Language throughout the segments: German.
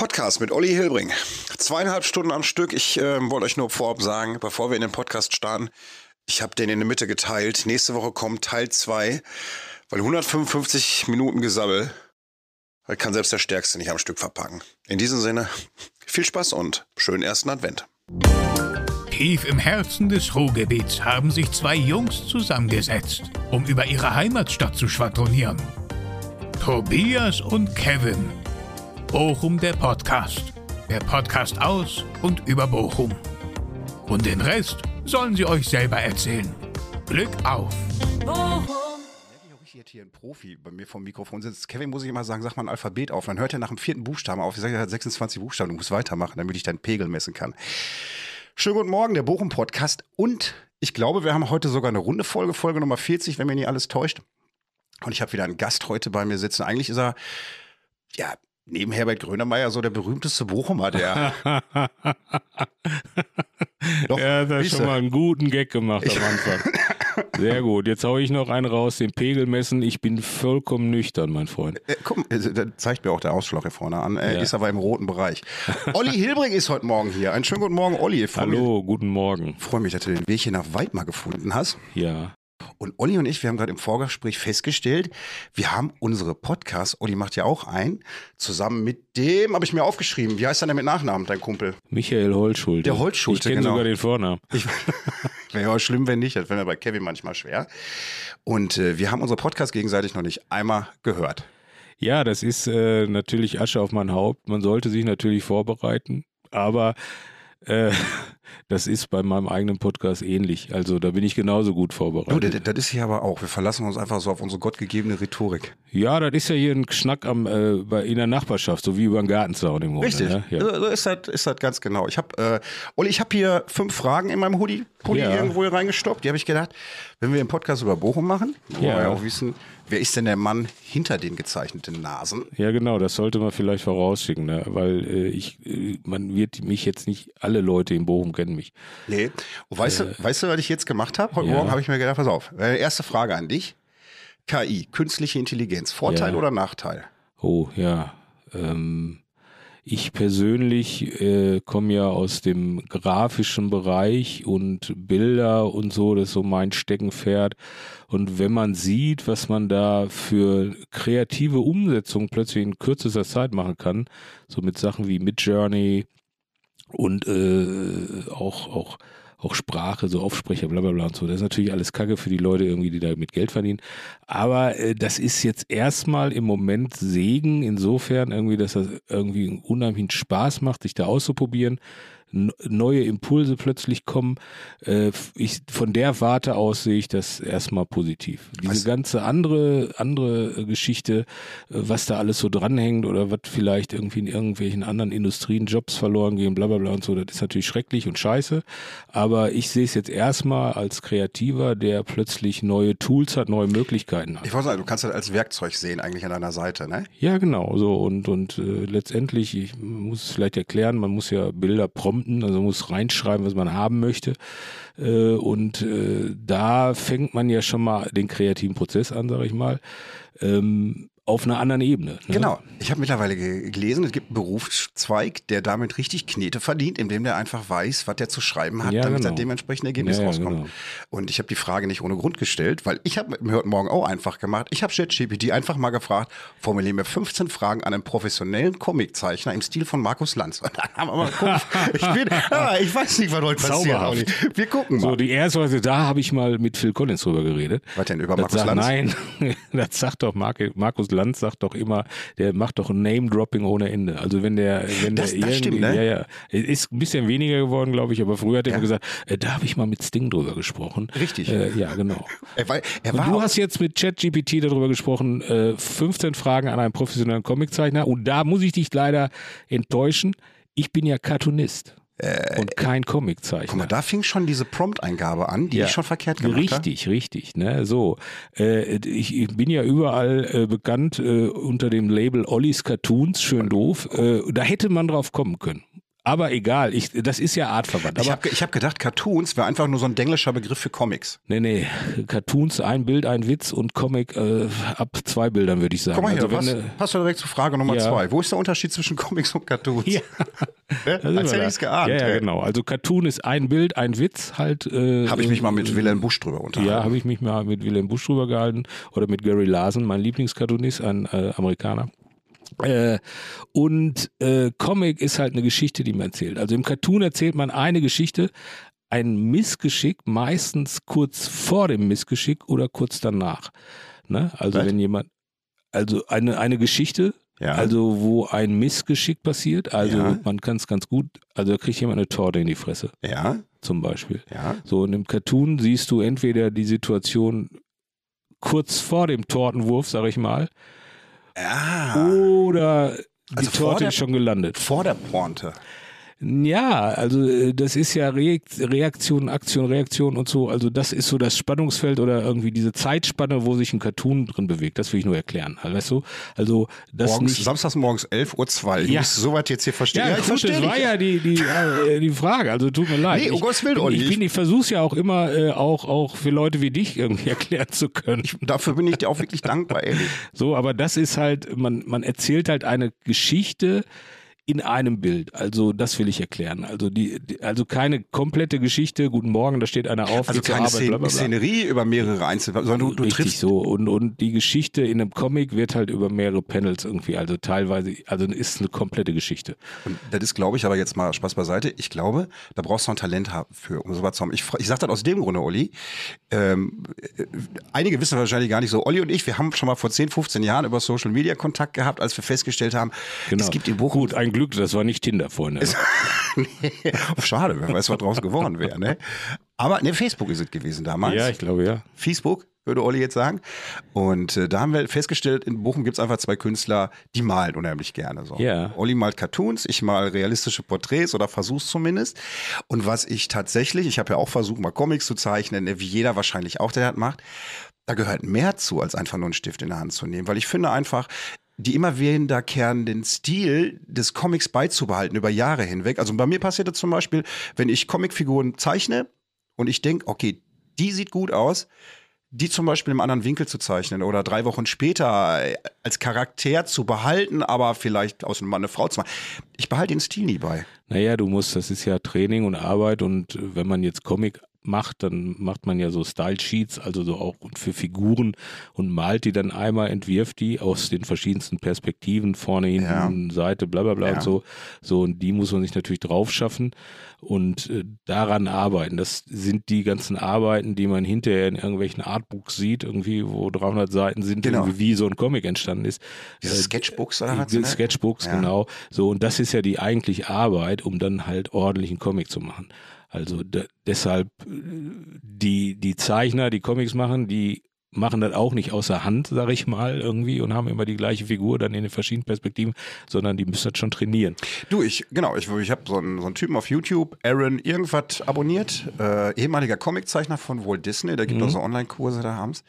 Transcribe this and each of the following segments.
Podcast mit Olli Hilbring. Zweieinhalb Stunden am Stück. Ich äh, wollte euch nur vorab sagen, bevor wir in den Podcast starten, ich habe den in der Mitte geteilt. Nächste Woche kommt Teil 2, weil 155 Minuten Gesabbel kann selbst der Stärkste nicht am Stück verpacken. In diesem Sinne, viel Spaß und schönen ersten Advent. Tief im Herzen des Ruhrgebiets haben sich zwei Jungs zusammengesetzt, um über ihre Heimatstadt zu schwadronieren. Tobias und Kevin. Bochum der Podcast. Der Podcast aus und über Bochum. Und den Rest sollen sie euch selber erzählen. Glück auf! Bochum! ich jetzt hier ein Profi bei mir vom Mikrofon sitzt. Kevin muss ich immer sagen, sag mal ein Alphabet auf. Dann hört er nach dem vierten Buchstaben auf. Ich sage, er hat 26 Buchstaben, du musst weitermachen, damit ich deinen Pegel messen kann. Schönen guten Morgen, der Bochum-Podcast. Und ich glaube, wir haben heute sogar eine runde Folge, Folge Nummer 40, wenn mir nicht alles täuscht. Und ich habe wieder einen Gast heute bei mir sitzen. Eigentlich ist er, ja, neben Herbert Grönemeyer so der berühmteste Bochumer, der. Doch, er hat da schon mal einen guten Gag gemacht am Anfang. Sehr gut. Jetzt haue ich noch einen raus, den Pegel messen. Ich bin vollkommen nüchtern, mein Freund. Äh, guck, äh, da zeigt mir auch der Ausschlag hier vorne an. Er ja. ist aber im roten Bereich. Olli Hilbring ist heute Morgen hier. Einen schönen guten Morgen, Olli. Hallo, mich, guten Morgen. Freue mich, dass du den Weg hier nach Weidmar gefunden hast. Ja. Und Olli und ich, wir haben gerade im Vorgespräch festgestellt, wir haben unsere Podcasts, Olli macht ja auch einen, zusammen mit dem, habe ich mir aufgeschrieben, wie heißt er denn mit Nachnamen, dein Kumpel? Michael Holtschulte. Der Holtschulte, Ich kenne genau. sogar den Vornamen. Wäre ja auch schlimm, wenn nicht, das wäre mir bei Kevin manchmal schwer. Und äh, wir haben unsere Podcasts gegenseitig noch nicht einmal gehört. Ja, das ist äh, natürlich Asche auf mein Haupt. Man sollte sich natürlich vorbereiten, aber äh, das ist bei meinem eigenen Podcast ähnlich. Also da bin ich genauso gut vorbereitet. Du, das, ist hier aber auch. Wir verlassen uns einfach so auf unsere gottgegebene Rhetorik. Ja, das ist ja hier ein Schnack am, äh, bei, in der Nachbarschaft, so wie über den Gartenzaun im Grunde. Richtig, ne? ja. so ist das, ist das ganz genau. Ich habe, äh, Olli, ich habe hier fünf Fragen in meinem Hoodie, Hoodie ja. irgendwo hier reingestoppt. Die habe ich gedacht, wenn wir einen Podcast über Bochum machen, wo ja. wir ja auch wissen, Wer ist denn der Mann hinter den gezeichneten Nasen? Ja, genau, das sollte man vielleicht vorausschicken, ne? weil äh, ich, äh, man wird mich jetzt nicht, alle Leute in Bochum kennen mich. Nee. Und weißt, äh, du, weißt du, was ich jetzt gemacht habe? Heute ja. Morgen habe ich mir gedacht, pass auf, äh, erste Frage an dich. KI, künstliche Intelligenz, Vorteil oder Nachteil? Oh, ja. Ähm, ich persönlich äh, komme ja aus dem grafischen Bereich und Bilder und so, das ist so mein Steckenpferd. Und wenn man sieht, was man da für kreative Umsetzung plötzlich in kürzester Zeit machen kann, so mit Sachen wie Midjourney und äh, auch, auch auch Sprache, so Aufsprecher, bla bla bla und so. Das ist natürlich alles Kacke für die Leute irgendwie, die damit Geld verdienen. Aber äh, das ist jetzt erstmal im Moment Segen, insofern irgendwie, dass das irgendwie unheimlichen Spaß macht, sich da auszuprobieren neue Impulse plötzlich kommen. Äh, ich, von der Warte aus sehe ich das erstmal positiv. Diese was? ganze andere, andere Geschichte, äh, was da alles so dranhängt oder was vielleicht irgendwie in irgendwelchen anderen Industrien Jobs verloren gehen, bla bla bla und so, das ist natürlich schrecklich und scheiße. Aber ich sehe es jetzt erstmal als Kreativer, der plötzlich neue Tools hat, neue Möglichkeiten hat. Ich wollte sagen, du kannst das als Werkzeug sehen eigentlich an deiner Seite, ne? Ja, genau. So und, und äh, letztendlich, ich muss es vielleicht erklären, man muss ja Bilder prompten prompten, also muss reinschreiben, was man haben möchte. Äh, und äh, da fängt man ja schon mal den kreativen Prozess an, sage ich mal. Ähm, auf einer anderen Ebene. Ne? Genau. Ich habe mittlerweile gelesen, es gibt einen Berufszweig, der damit richtig Knete verdient, indem der einfach weiß, was der zu schreiben hat, ja, damit genau. dementsprechend Ergebnis ja, rauskommt. Genau. Und ich habe die Frage nicht ohne Grund gestellt, weil ich habe mir heute Morgen auch einfach gemacht. Ich habe ChatGPT einfach mal gefragt, formuliere mir 15 Fragen an einen professionellen Comiczeichner im Stil von Markus Lanz. Und dann haben wir mal geguckt. ich, bin, ah, ich weiß nicht, was heute passiert. Wir gucken mal. So, die erste, also da habe ich mal mit Phil Collins drüber geredet. Was denn, über Markus sagt, Lanz? Nein, das sagt doch Markus Lanz sagt doch immer, der macht doch Name-Dropping ohne Ende. Also wenn der, wenn das, der das stimmt, ne? ja, ja, ist ein bisschen weniger geworden, glaube ich, aber früher hat er ja. immer gesagt, äh, da habe ich mal mit Sting drüber gesprochen. Richtig. Äh, ja, genau. Er war, er war du hast jetzt mit ChatGPT darüber gesprochen, äh, 15 Fragen an einen professionellen Comiczeichner und da muss ich dich leider enttäuschen. Ich bin ja Cartoonist. Äh, und kein Comiczeichner. Guck mal, da fing schon diese Prompt-Eingabe an, die ja, ich schon verkehrt gemacht habe. Richtig, hab. richtig. Ne? So, äh, ich, ich, bin ja überall äh, bekannt äh, unter dem Label Ollis Cartoons, schön doof. Äh, da hätte man drauf kommen können. Aber egal, ich, das ist ja artverwandt. Ich Aber habe ich hab gedacht, Cartoons wäre einfach nur so ein englischer Begriff für Comics. nee, nee, Cartoons, ein Bild, ein Witz und Comic äh, ab zwei Bildern, würde ich sagen. Guck mal hier, also, wenn, äh, passt doch direkt zu Frage Nummer Ja. zwei. Wo ist der Unterschied zwischen Comics und Cartoons? Ja. Ne? Als hätte ich es geahnt. Ja, ja, ey. genau. Also Cartoon ist ein Bild, ein Witz halt. Äh, Habe ich mich mal mit Wilhelm Busch drüber unterhalten. Ja, habe ich mich mal mit Wilhelm Busch drüber gehalten oder mit Gary Larson, mein Lieblingskartonist, ein äh, Amerikaner. Äh, und äh, Comic ist halt eine Geschichte, die man erzählt. Also im Cartoon erzählt man eine Geschichte, ein Missgeschick, meistens kurz vor dem Missgeschick oder kurz danach. Ne? Also Was? wenn jemand, also eine, eine Geschichte, Ja. also wo ein Missgeschick passiert, also Ja. man kann es ganz gut, also da kriegt jemand eine Torte in die Fresse, ja, zum Beispiel. ja. So, und im Cartoon siehst du entweder die Situation kurz vor dem Tortenwurf, sag ich mal, Ja. oder die Also Torte der- ist schon gelandet. Vor der Pointe. Ja, also äh, das ist ja Reakt- Reaktion, Aktion, Reaktion und so. Also das ist so das Spannungsfeld oder irgendwie diese Zeitspanne, wo sich ein Cartoon drin bewegt. Das will ich nur erklären. Also, Weißt du? Also das Morgens, nicht. Samstags morgens 11.02 Uhr. Du Ja. musst soweit jetzt hier verstehen. Ja, ich gut, verstehe das war ja die, die, äh, die Frage. Also tut mir leid. Nee, um ich, Gottes Willen, bin- Olli. Ich, bin, ich versuche es ja auch immer äh, auch, auch für Leute wie dich irgendwie erklären zu können. Dafür bin ich dir auch wirklich dankbar, ehrlich. So, aber das ist halt, man, man erzählt halt eine Geschichte in einem Bild. Also das will ich erklären. Also die, die also keine komplette Geschichte. Guten Morgen, da steht einer auf, Also keine Arbeit, Szen bla, bla, bla. Szenerie über mehrere Einzel, sondern du, du Richtig triffst so. Und, und die Geschichte in einem Comic wird halt über mehrere Panels irgendwie, also teilweise, also ist eine komplette Geschichte. Und das ist, glaube ich, aber jetzt mal Spaß beiseite. Ich glaube, da brauchst du ein Talent haben für, um sowas zu haben. Ich, ich sage das aus dem Grunde, Olli. Ähm, äh, einige wissen wahrscheinlich gar nicht so. Olli und ich, wir haben schon mal vor 10, 15 Jahren über Social Media Kontakt gehabt, als wir festgestellt haben, Genau. es gibt in Bochum. Gut, ein Glück, das war nicht Tinder, Freunde. nee, schade, wer weiß, was draus geworden wäre. Ne? Aber ne, Facebook ist es gewesen damals. ja, ich glaube, ja. Facebook, würde Olli jetzt sagen. Und äh, da haben wir festgestellt, in Bochum gibt es einfach zwei Künstler, die malen unheimlich gerne. So. Ja. Olli malt Cartoons, ich mal realistische Porträts oder versuch's zumindest. Und was ich tatsächlich, ich habe ja auch versucht, mal Comics zu zeichnen, ne, wie jeder wahrscheinlich auch, der das macht, da gehört mehr zu, als einfach nur einen Stift in der Hand zu nehmen. Weil ich finde einfach, die immer wiederkehrenden Stil des Comics beizubehalten über Jahre hinweg. Also bei mir passiert das zum Beispiel, wenn ich Comicfiguren zeichne und ich denke, okay, die sieht gut aus, die zum Beispiel im anderen Winkel zu zeichnen oder drei Wochen später als Charakter zu behalten, aber vielleicht aus einem Mann eine Frau zu machen. Ich behalte den Stil nie bei. Naja, du musst, das ist ja Training und Arbeit und wenn man jetzt Comic macht, dann macht man ja so Style Sheets, also so auch für Figuren und malt die dann einmal, entwirft die aus den verschiedensten Perspektiven, vorne, hinten, Seite, bla bla bla Ja. und so. So, und die muss man sich natürlich drauf schaffen und äh, daran arbeiten. Das sind die ganzen Arbeiten, die man hinterher in irgendwelchen Artbooks sieht, irgendwie, wo 300 Seiten sind, Genau. wie so ein Comic entstanden ist. Diese Äh, Sketchbooks oder die ne? Sketchbooks, Ja. genau. So, und das ist ja die eigentliche Arbeit, um dann halt ordentlichen Comic zu machen. Also de deshalb äh, die, die Zeichner, die Comics machen, die machen das auch nicht außer Hand, sag ich mal, irgendwie und haben immer die gleiche Figur dann in den verschiedenen Perspektiven, sondern die müssen das schon trainieren. Du, ich, genau, ich, ich habe so einen, so einen Typen auf YouTube, Aaron irgendwas abonniert, äh, ehemaliger Comiczeichner von Walt Disney, der gibt Mhm. auch so Online-Kurse da abends.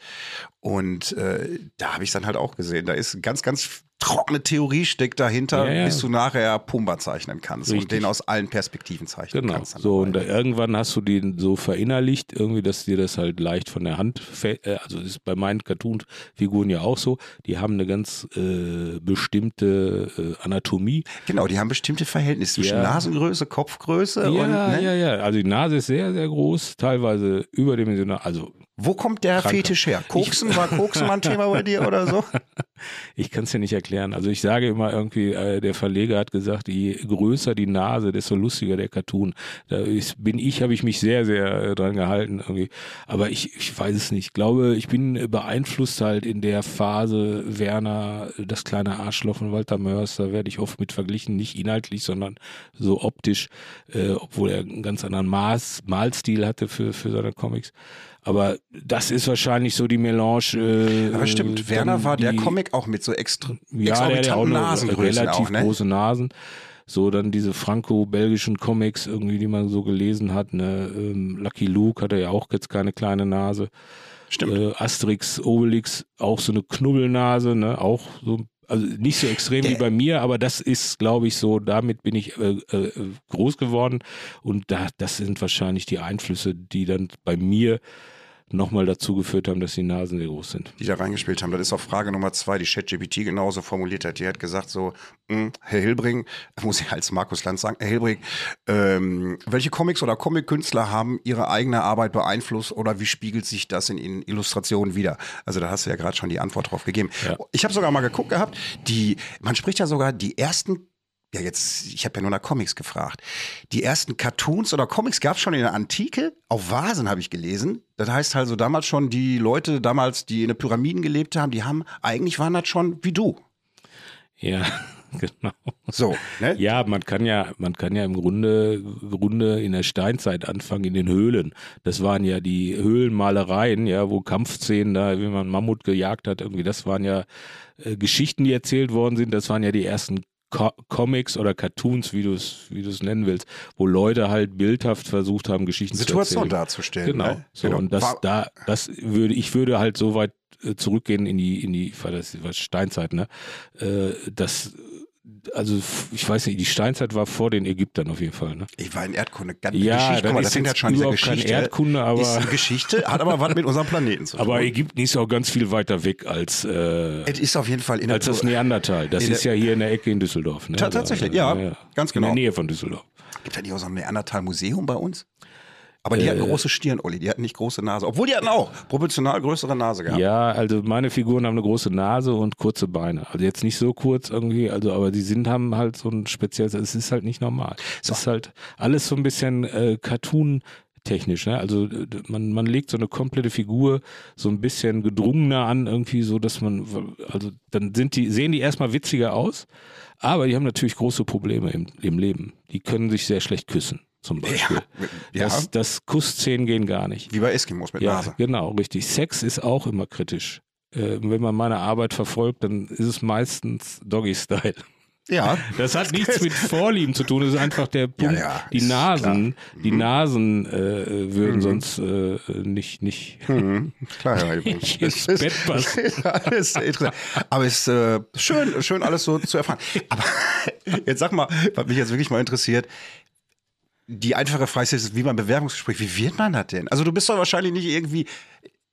Und äh, da habe ich dann halt auch gesehen, da ist ganz, ganz trockene Theorie steckt dahinter, Ja, ja. bis du nachher Pumba zeichnen kannst Richtig. und den aus allen Perspektiven zeichnen Genau. kannst. dann So, dabei. und da, irgendwann hast du den so verinnerlicht, irgendwie, dass dir das halt leicht von der Hand fällt. Äh, also ist bei meinen Cartoon-Figuren ja auch so. Die haben eine ganz äh, bestimmte äh, Anatomie. genau, die haben bestimmte Verhältnisse zwischen Ja. Nasengröße, Kopfgröße Ja, und ne? ja, ja. Also die Nase ist sehr, sehr groß, teilweise überdimensional. Also Wo kommt der Kranke. Fetisch her? Koksen, war Koksen mal ein Thema bei dir oder so? ich kann es ja nicht erklären. Also ich sage immer irgendwie, äh, der Verleger hat gesagt, je größer die Nase, desto lustiger der Cartoon. Da ist, bin ich, habe ich mich sehr, sehr äh, dran gehalten irgendwie. Aber ich, ich weiß es nicht. Ich glaube, ich bin beeinflusst halt in der Phase Werner, das kleine Arschloch von Walter Mörs. Da werde ich oft mit verglichen, nicht inhaltlich, sondern so optisch, äh, obwohl er einen ganz anderen Maß, Malstil hatte für, für seine Comics. Aber das ist wahrscheinlich so die Melange. Äh, Aber stimmt, Werner war der die- Comic auch mit so extra, ja, der hat ja auch exorbitanten Nasengrößen relativ auch, ne? große Nasen. So dann diese franco-belgischen Comics irgendwie, die man so gelesen hat. Ne? Ähm, Lucky Luke hatte ja auch jetzt keine kleine Nase. Stimmt. Äh, Asterix, Obelix auch so eine Knubbelnase, ne? Auch so. Also nicht so extrem wie bei mir, aber das ist, glaube ich, so, damit bin ich äh, äh, groß geworden. Und da, das sind wahrscheinlich die Einflüsse, die dann bei mir nochmal dazu geführt haben, dass die Nasen sehr groß sind. Die da reingespielt haben. Das ist auch Frage Nummer zwei, die ChatGPT genauso formuliert hat. Die hat gesagt so, mh, hm, Herr Hilbring, muss ich als Markus Lanz sagen, Herr Hilbring, ähm, welche Comics oder Comic-Künstler haben ihre eigene Arbeit beeinflusst oder wie spiegelt sich das in, in Illustrationen wieder? Also da hast du ja gerade schon die Antwort drauf gegeben. Ja. Ich habe sogar mal geguckt gehabt, die, man spricht ja sogar die ersten ja jetzt, ich habe ja nur nach Comics gefragt. Die ersten Cartoons oder Comics gab es schon in der Antike. Auf Vasen habe ich gelesen. Das heißt also damals schon, die Leute damals, die in den Pyramiden gelebt haben, die haben, eigentlich waren das schon wie du. Ja, genau. So, ne? Ja, man kann ja, man kann ja im Grunde, Grunde in der Steinzeit anfangen, in den Höhlen. Das waren ja die Höhlenmalereien, ja, wo Kampfszenen da, wie man Mammut gejagt hat, irgendwie, das waren ja äh, Geschichten, die erzählt worden sind. Das waren ja die ersten Co Comics oder Cartoons, wie du es wie du es nennen willst, wo Leute halt bildhaft versucht haben, Geschichten Situation zu erzählen. darzustellen. Genau. Ne? So genau. und das da das würde ich würde halt so weit äh, zurückgehen in die in die war das war Steinzeit, ne? Äh, das also ich weiß nicht, die Steinzeit war vor den Ägyptern auf jeden Fall. Ne? Ich war in Erdkunde, ganz ja, Geschichte. Guck mal, das sind ja schon diese Geschichte. Erdkunde, aber ist Geschichte, hat aber was mit unserem Planeten zu tun. Aber Ägypten ist auch ganz viel weiter weg als äh, es ist auf jeden Fall in als das Neandertal. Das ist ja hier in der Ecke in Düsseldorf. Ne? Tatsächlich, ja, ja, ganz genau. In der Nähe von Düsseldorf. Gibt es nicht auch so ein Neandertal-Museum bei uns? Aber die äh, hatten große Stirn, Olli. Die hatten nicht große Nase. Obwohl die hatten auch proportional größere Nase gehabt. Ja, also meine Figuren haben eine große Nase und kurze Beine. Also jetzt nicht so kurz irgendwie, also aber die sind haben halt so ein spezielles, es ist halt nicht normal. Es so. ist halt alles so ein bisschen äh, Cartoon technisch, ne? Also man, man legt so eine komplette Figur so ein bisschen gedrungener an, irgendwie so, dass man, also dann sind die, sehen die erstmal witziger aus, aber die haben natürlich große Probleme im, im Leben. Die können sich sehr schlecht küssen zum Beispiel. Ja, das, das Kussszenen gehen gar nicht. Wie bei Eskimos mit ja, Nase. Genau, richtig. Sex ist auch immer kritisch. Äh, wenn man meine Arbeit verfolgt, dann ist es meistens Doggy-Style. Ja. Das hat nichts mit Vorlieben zu tun, das ist einfach der Punkt. Ja, ja, die Nasen, klar. die mhm. Nasen äh, würden mhm. sonst äh, nicht, nicht, mhm. klar, Herr nicht ins Bett passen. alles interessant. Aber es ist äh, schön, schön alles so zu erfahren. Aber jetzt sag mal, was mich jetzt wirklich mal interessiert, die einfache Frage ist, wie beim Bewerbungsgespräch, wie wird man das denn? Also du bist doch wahrscheinlich nicht irgendwie,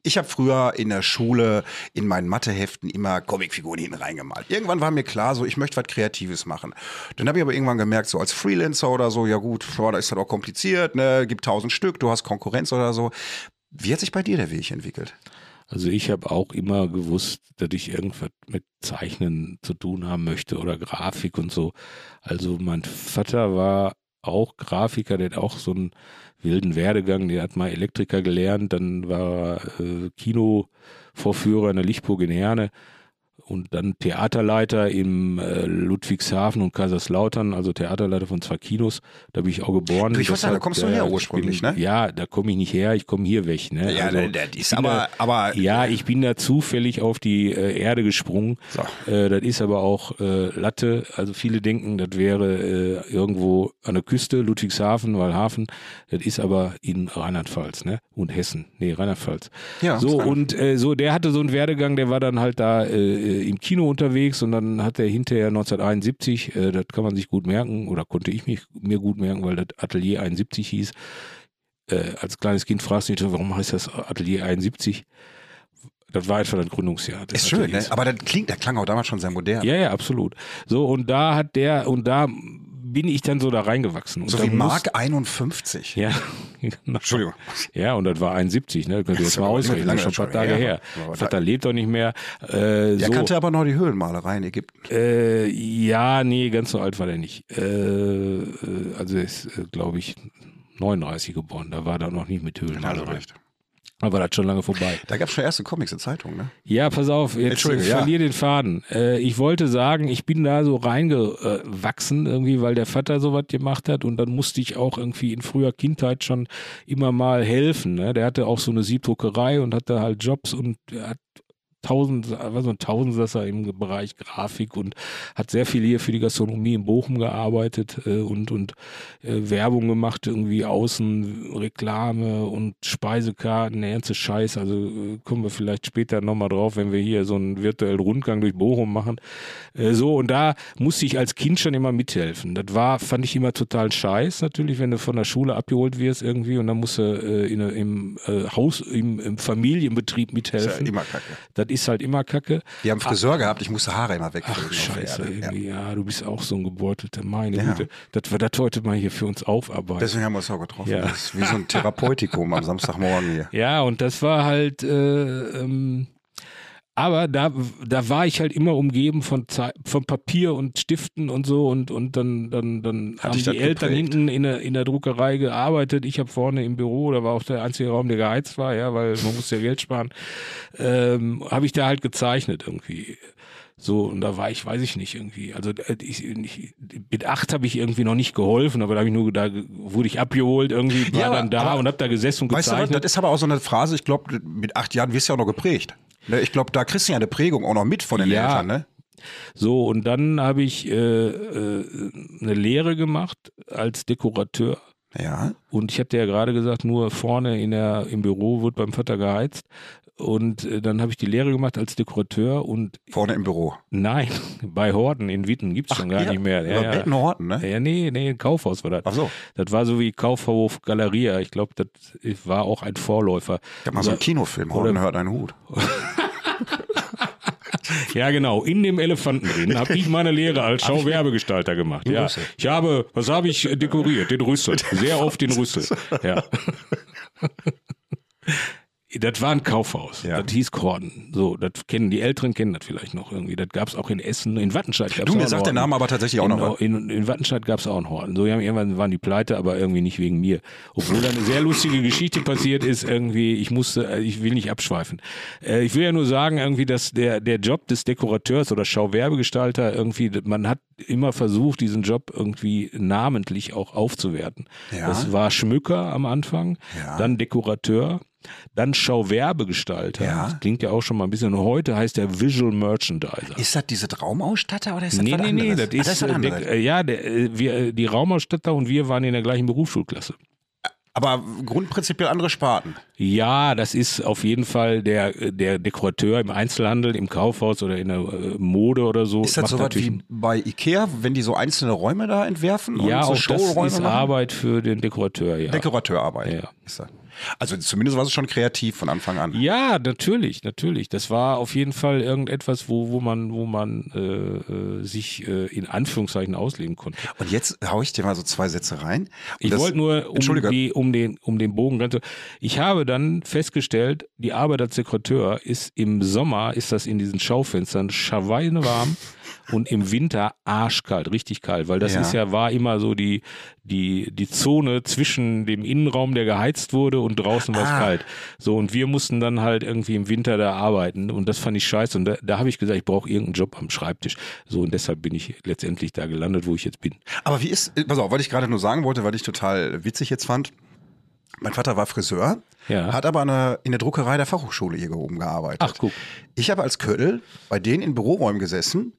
ich habe früher in der Schule in meinen Matheheften immer Comicfiguren hinten reingemalt. Irgendwann war mir klar, so ich möchte was Kreatives machen. Dann habe ich aber irgendwann gemerkt, so als Freelancer oder so, ja gut, da ist das auch kompliziert, ne, gibt tausend Stück, du hast Konkurrenz oder so. Wie hat sich bei dir der Weg entwickelt? Also ich habe auch immer gewusst, dass ich irgendwas mit Zeichnen zu tun haben möchte oder Grafik und so. Also mein Vater war auch Grafiker, der hat auch so einen wilden Werdegang, der hat mal Elektriker gelernt, dann war er äh, Kinovorführer in der Lichtburg in Herne und dann Theaterleiter im äh, Ludwigshafen und Kaiserslautern, also Theaterleiter von zwei Kinos. Da bin ich auch geboren. Du, ich weiß, da kommst du her ursprünglich, bin, ne? Ja, da komme ich nicht her, ich komme hier weg, ne? Ja, also, der, ist aber, da, aber. Ja, ich bin da zufällig auf die äh, Erde gesprungen. So. Äh, das ist aber auch äh, Latte. Also viele denken, das wäre äh, irgendwo an der Küste, Ludwigshafen, Walhafen. Das ist aber in Rheinland-Pfalz, ne? Und Hessen. Nee, Rheinland-Pfalz. Ja, so, und äh, so, der hatte so einen Werdegang, der war dann halt da äh, äh, im Kino unterwegs und dann hat er hinterher 1971, äh, das kann man sich gut merken oder konnte ich mich, mir gut merken, weil das Atelier 71 hieß. Äh, als kleines Kind fragst du dich, warum heißt das Atelier 71? Das war einfach das Gründungsjahr. Das ist schön, ne? aber das klingt, der klang auch damals schon sehr modern. Ja, ja, absolut. So, und da hat der, und da bin ich dann so da reingewachsen. Und so wie Mark 51. Ja, genau. Entschuldigung. Ja, und das war 71, ne? Könnt ihr jetzt mal ausreden, das ist schon ein paar Tage her. her. Vater lebt doch nicht mehr. Äh, der so. kannte aber noch die Höhlenmalerei in Ägypten. Äh, ja, nee, ganz so alt war der nicht. Äh, äh also er ist, äh, glaube ich, 39 geboren. Da war er noch nicht mit Höhlenmalerei. Also recht. Aber das schon lange vorbei. Da gab es schon erste Comics in Zeitungen, ne? Ja, pass auf, jetzt ich verliere ja. den Faden. Äh, ich wollte sagen, ich bin da so reingewachsen irgendwie, weil der Vater sowas gemacht hat und dann musste ich auch irgendwie in früher Kindheit schon immer mal helfen. Ne? Der hatte auch so eine Siebdruckerei und hatte halt Jobs und hat Tausend, war so ein Tausendsasser im Bereich Grafik und hat sehr viel hier für die Gastronomie in Bochum gearbeitet äh, und, und äh, Werbung gemacht, irgendwie außen Reklame und Speisekarten, der ganze Scheiß. Also äh, kommen wir vielleicht später nochmal drauf, wenn wir hier so einen virtuellen Rundgang durch Bochum machen. Äh, so, und da musste ich als Kind schon immer mithelfen. Das war, fand ich immer total scheiß, natürlich, wenn du von der Schule abgeholt wirst irgendwie und dann musst du äh, in, im äh, Haus, im, im Familienbetrieb mithelfen. Das ist ja immer kacke. Das ist halt immer kacke. Die haben Friseur Ach, gehabt, ich musste Haare immer weg. Ach, scheiße, irgendwie. Ja. ja. du bist auch so ein gebeutelter, meine ja. Güte. Das wir das heute mal hier für uns aufarbeiten. Deswegen haben wir uns auch getroffen. Ja. Das ist wie so ein Therapeutikum am Samstagmorgen hier. Ja, und das war halt, äh, ähm, aber da, da war ich halt immer umgeben von, von Papier und Stiften und so und, und dann, dann, dann Hat haben die Eltern geprägt? hinten in der, in der Druckerei gearbeitet. Ich habe vorne im Büro, da war auch der einzige Raum, der geheizt war, ja, weil man muss ja Geld sparen. Ähm, habe ich da halt gezeichnet irgendwie. So, und da war ich, weiß ich nicht, irgendwie. Also äh, ich, ich, mit acht habe ich irgendwie noch nicht geholfen, aber da habe ich nur, da wurde ich abgeholt, irgendwie war ja, dann da und habe da gesessen und gezeichnet. Weißt du, das ist aber auch so eine Phrase, ich glaube, mit acht Jahren wirst du ja auch noch geprägt. Ne, ich glaube, da kriegst du ja eine Prägung auch noch mit von den ja. Eltern, ne? So, und dann habe ich äh, äh, eine Lehre gemacht als Dekorateur. Ja. Und ich hatte ja gerade gesagt, nur vorne in der, im Büro wird beim Vater geheizt. Und äh, dann habe ich die Lehre gemacht als Dekorateur und. Vorne im Büro? Nein, bei Horten in Witten gibt es schon gar ja, nicht mehr. Ja, ja. Horten, ne? Ja, nee, nee, Kaufhaus war das. Ach so. Das war so wie Kaufhof Galeria. Ich glaube, das war auch ein Vorläufer. Ich habe mal so einen Kinofilm, Horten hört einen Hut. Ja, genau. In dem Elefanten drin habe ich meine Lehre als Schauwerbegestalter gemacht. Ja. Ich habe, was habe ich dekoriert? Den Rüssel. Sehr oft den Rüssel. Ja. Das war ein Kaufhaus. Ja. Das hieß Korden. So, das kennen die Älteren kennen das vielleicht noch irgendwie. Das gab es auch in Essen, in Wattenscheid gab es Du mir sagt der Name aber tatsächlich auch in, noch. In, in Wattenscheid gab es auch einen Horden. So irgendwann waren die pleite, aber irgendwie nicht wegen mir. Obwohl da eine sehr lustige Geschichte passiert ist. Irgendwie, ich musste, äh, ich will nicht abschweifen. Äh, ich will ja nur sagen irgendwie, dass der der Job des Dekorateurs oder Schauwerbegestalter irgendwie, man hat immer versucht, diesen Job irgendwie namentlich auch aufzuwerten. Ja. Das war Schmücker am Anfang, ja. dann Dekorateur dann Schauwerbegestalter. Ja. Das klingt ja auch schon mal ein bisschen. Heute heißt der Visual Merchandiser. Ist das diese Raumausstatter oder ist das nee, was nee, anderes? Nee, das ist, ah, das ist der, äh, ja, der, äh, wir, äh, die Raumausstatter und wir waren in der gleichen Berufsschulklasse. Aber grundprinzipiell andere Sparten. Ja, das ist auf jeden Fall der, der Dekorateur im Einzelhandel, im Kaufhaus oder in der Mode oder so. Ist das so was wie bei Ikea, wenn die so einzelne Räume da entwerfen? Ja, so auch das ist machen? Arbeit für den Dekorateur, ja. Dekorateurarbeit. Ja. Ist das. Also zumindest war es schon kreativ von Anfang an. Ja, natürlich, natürlich. Das war auf jeden Fall irgendetwas, wo, wo man, wo man äh, äh sich äh, in Anführungszeichen ausleben konnte. Und jetzt haue ich dir mal so zwei Sätze rein. Und ich wollte nur um, die, um, den, um den Bogen. Ich habe dann festgestellt, die Arbeit als Sekreteur ist im Sommer, ist das in diesen Schaufenstern warm und im Winter arschkalt, richtig kalt, weil das ja. ist ja, war immer so die, die, die Zone zwischen dem Innenraum, der geheizt wurde und draußen war es ah. kalt. So, und wir mussten dann halt irgendwie im Winter da arbeiten und das fand ich scheiße und da, da habe ich gesagt, ich brauche irgendeinen Job am Schreibtisch. So, und deshalb bin ich letztendlich da gelandet, wo ich jetzt bin. Aber wie ist, pass auf, was ich gerade nur sagen wollte, weil ich total witzig jetzt fand, mein Vater war Friseur, ja. hat aber eine, in der Druckerei der Fachhochschule hier oben gearbeitet. Ach, guck. Ich habe als Ködel bei denen in Büroräumen gesessen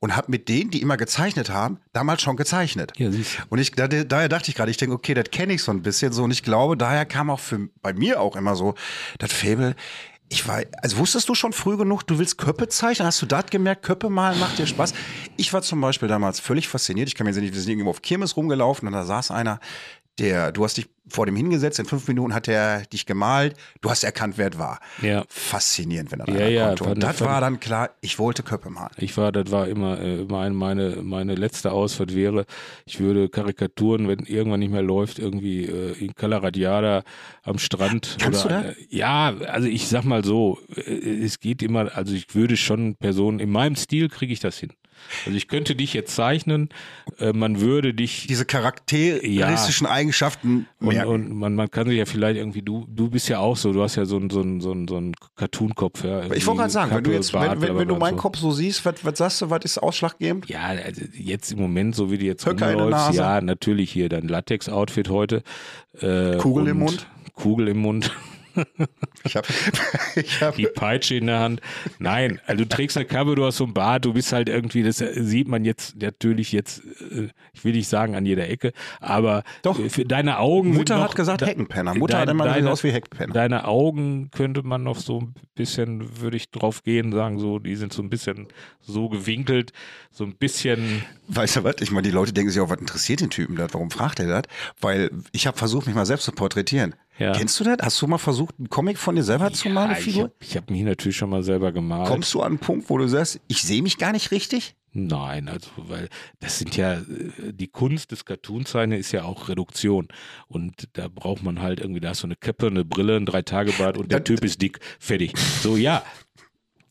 und habe mit denen, die immer gezeichnet haben, damals schon gezeichnet. Ja, Und ich, da, daher dachte ich gerade, ich denke, okay, das kenne ich so ein bisschen so und ich glaube, daher kam auch für, bei mir auch immer so das Faible, ich war, also wusstest du schon früh genug, du willst Köppe zeichnen? Hast du das gemerkt? Köppe malen macht dir Spaß? Ich war zum Beispiel damals völlig fasziniert. Ich kann mir nicht, wir sind irgendwo auf Kirmes rumgelaufen und da saß einer, der, du hast dich vor dem hingesetzt, in fünf Minuten hat er dich gemalt, du hast erkannt, wer es war. Ja. Faszinierend, wenn er da ja, ja, konnte. Und das war dann klar, ich wollte Köpfe malen. Ich war, das war immer, äh, meine, meine letzte Ausfahrt wäre, ich würde Karikaturen, wenn irgendwann nicht mehr läuft, irgendwie äh, in Calaradiada am Strand. Kannst oder, du da? Äh, ja, also ich sag mal so, äh, es geht immer, also ich würde schon Personen, in meinem Stil kriege ich das hin. Also ich könnte dich jetzt zeichnen, äh, man würde dich. Diese charakteristischen ja, Eigenschaften merken. Und, und man, man kann sich ja vielleicht irgendwie, du, du bist ja auch so, du hast ja so einen so einen, so einen, so einen Cartoon-Kopf. Ja, ich wollte gerade sagen, Kappe, wenn du jetzt, Bart, wenn, wenn, wenn du meinen so. Kopf so siehst, was, was sagst du, was ist ausschlaggebend? Ja, also jetzt im Moment, so wie du jetzt Höcker rumläufst, ja, natürlich hier dein Latex-Outfit heute. Äh, Kugel im Mund. Kugel im Mund. Ich habe ich hab, die Peitsche in der Hand. Nein, also du trägst eine Kappe, du hast so ein Bart, du bist halt irgendwie, das sieht man jetzt natürlich jetzt, äh, ich will nicht sagen an jeder Ecke, aber Doch. äh, für deine Augen. sind Mutter noch, hat gesagt Heckenpenner. Mutter dein- hat immer deine- gesagt, aus wie Heckenpenner. Deine Augen könnte man noch so ein bisschen, würde ich drauf gehen, sagen, so, die sind so ein bisschen so gewinkelt, so ein bisschen. Weißt du was? Ich meine, die Leute denken sich auch, was interessiert den Typen das? Warum fragt er das? Weil ich habe versucht, mich mal selbst zu porträtieren. Ja. Kennst du das? Hast du mal versucht, einen Comic von dir selber zu malen, eine ich Figur? habe hab mich natürlich schon mal selber gemalt. Kommst du an einen Punkt, wo du sagst, ich sehe mich gar nicht richtig? Nein, also weil das sind ja äh, die Kunst des Cartoonzeichnen ist ja auch Reduktion und da braucht man halt irgendwie da hast du eine Kappe, eine Brille, ein Dreitagebart und der Ja. Typ ist dick, fertig. So ja,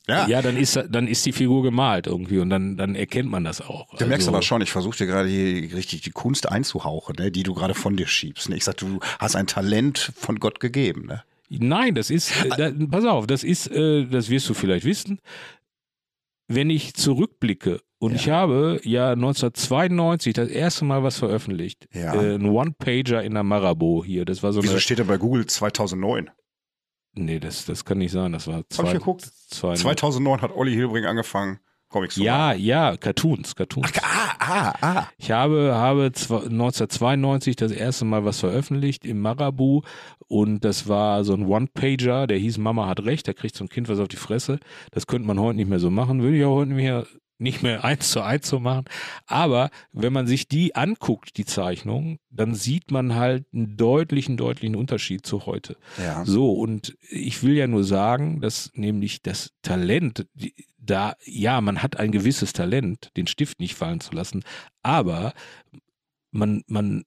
ja, dann ist dann ist die Figur gemalt irgendwie und dann dann erkennt man das auch. Du merkst Also, aber schon, ich versuche dir gerade hier richtig die Kunst einzuhauchen, ne, die du gerade von dir schiebst. Ne? Ich sag, du hast ein Talent von Gott gegeben. Ne? Nein, das ist, äh, da, pass auf, das ist, äh, das wirst du vielleicht wissen, wenn ich zurückblicke und Ja. ich habe ja 1992 das erste Mal was veröffentlicht, Ja. äh, ein One-Pager in der Marabou hier, das war so Wieso eine, steht da bei Google 2009? Nee, das, das kann nicht sein, das war Hab ich zwei, geguckt. zwei 2009 hat Olli Hilbring angefangen, Comics zu ja, machen. ja, Cartoons, Cartoons. Ah, ah, ah. Ich habe, habe zwa- 1992 das erste Mal was veröffentlicht im Marabu und das war so ein One-Pager, der hieß Mama hat recht, da kriegt so ein Kind was auf die Fresse. Das könnte man heute nicht mehr so machen, würde ich auch heute nicht mehr, nicht mehr eins zu eins so machen. Aber wenn man sich die anguckt, die Zeichnung, dann sieht man halt einen deutlichen, deutlichen Unterschied zu heute. Ja. So, und ich will ja nur sagen, dass nämlich das Talent, da, ja, man hat ein gewisses Talent, den Stift nicht fallen zu lassen, aber man, man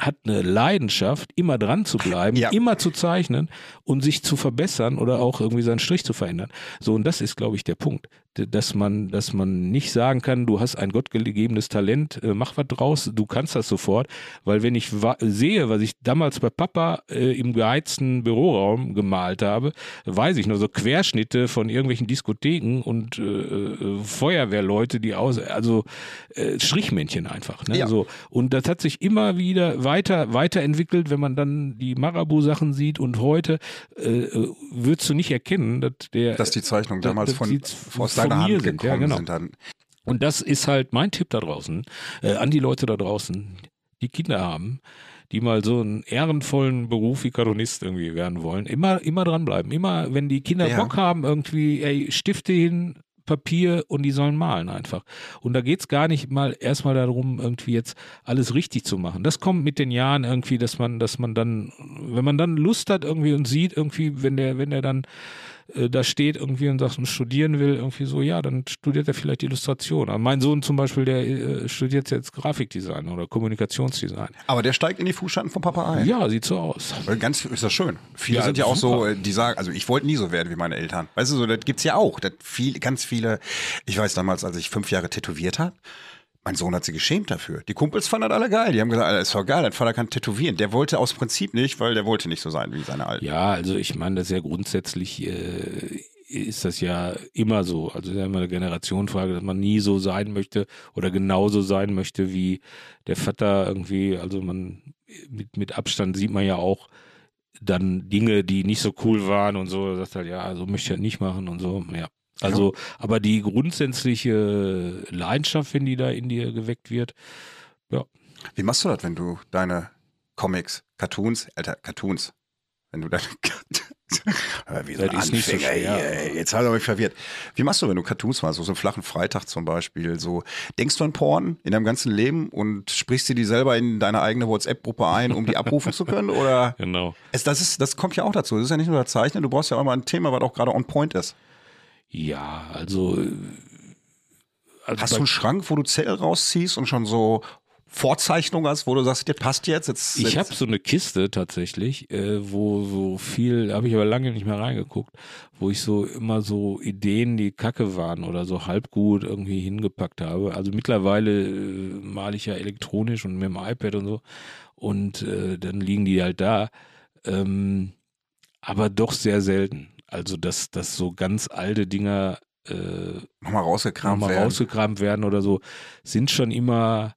hat eine Leidenschaft, immer dran zu bleiben, Ja. immer zu zeichnen und sich zu verbessern oder auch irgendwie seinen Strich zu verändern. So, und das ist, glaube ich, der Punkt, dass man, dass man nicht sagen kann, du hast ein gottgegebenes Talent, äh, mach was draus, du kannst das sofort, weil wenn ich sehe, was ich damals bei Papa äh, im geheizten Büroraum gemalt habe, weiß ich nur so Querschnitte von irgendwelchen Diskotheken und äh, äh, Feuerwehrleute, die aus, also äh, Strichmännchen einfach. Ne? Ja. So. Und das hat sich immer wieder weiter, weiterentwickelt, wenn man dann die Marabu-Sachen sieht und heute äh, würdest du nicht erkennen, dass der Dass die Zeichnungen Das- damals das von, sieht aus von mir Hand sind, ja, genau. sind. Dann. und das ist halt mein Tipp da draußen, äh, an die Leute da draußen, die Kinder haben, die mal so einen ehrenvollen Beruf wie Cartoonist irgendwie werden wollen. Immer, immer dranbleiben. Immer, wenn die Kinder Ja. Bock haben, irgendwie, ey, Stifte hin, Papier und die sollen malen einfach. Und da geht's gar nicht mal erstmal darum, irgendwie jetzt alles richtig zu machen. Das kommt mit den Jahren irgendwie, dass man, dass man dann, wenn man dann Lust hat irgendwie und sieht irgendwie, wenn der, wenn der dann äh, da steht irgendwie und sagt und studieren will, irgendwie so, ja, dann studiert er vielleicht Illustration. Aber mein Sohn zum Beispiel, der äh, studiert jetzt Grafikdesign oder Kommunikationsdesign. Aber der steigt in die Fußstapfen von Papa ein. Ja, sieht so aus. Ganz ist das schön. Viele Ja, sind ja auch super. so, äh, die sagen, also ich wollte nie so werden wie meine Eltern. Weißt du, so, das gibt's ja auch. Das viel, ganz viele, ich weiß damals, als ich fünf Jahre tätowiert habe, mein Sohn hat sich geschämt dafür. Die Kumpels fanden das alle geil. Die haben gesagt, Alter, ist doch geil, dein Vater kann tätowieren. Der wollte aus Prinzip nicht, weil der wollte nicht so sein wie seine Alten. Ja, also ich meine, das ist ja grundsätzlich äh, ist das ja immer so. Also es ist ja immer eine Generationenfrage, dass man nie so sein möchte oder genauso sein möchte wie der Vater irgendwie. Also man mit, mit Abstand sieht man ja auch dann Dinge, die nicht so cool waren und so, sagt halt, ja, so möchte ich halt nicht machen und so, ja. Also, aber die grundsätzliche Leidenschaft, wenn die da in dir geweckt wird, Wie machst du das, wenn du deine Comics, Cartoons, Alter, Cartoons, wenn du deine wie so ein Das ist nicht so Anfänger schwer. Jetzt hat er mich verwirrt. Wie machst du, wenn du Cartoons machst, so einen flachen Freitag zum Beispiel? So, denkst du an Porn in deinem ganzen Leben und sprichst dir die selber in deine eigene WhatsApp-Gruppe ein, um die abrufen zu können? Oder genau. es, das, ist, das kommt ja auch dazu. Das ist ja nicht nur das Zeichnen, du brauchst ja auch mal ein Thema, was auch gerade on point ist. Ja, also, äh, also Hast du einen Schrank, wo du Zettel rausziehst und schon so Vorzeichnungen hast, wo du sagst, dir passt jetzt? jetzt Ich jetzt- habe so eine Kiste tatsächlich, äh, wo so viel, habe ich aber lange nicht mehr reingeguckt, wo ich so immer so Ideen, die kacke waren oder so halb gut irgendwie hingepackt habe. Also mittlerweile äh, male ich ja elektronisch und mit dem iPad und so und äh, dann liegen die halt da. Ähm, aber doch sehr selten. Also dass, dass so ganz alte Dinger äh, nochmal rausgekramt nochmal werden. rausgekramt werden oder so, sind schon immer,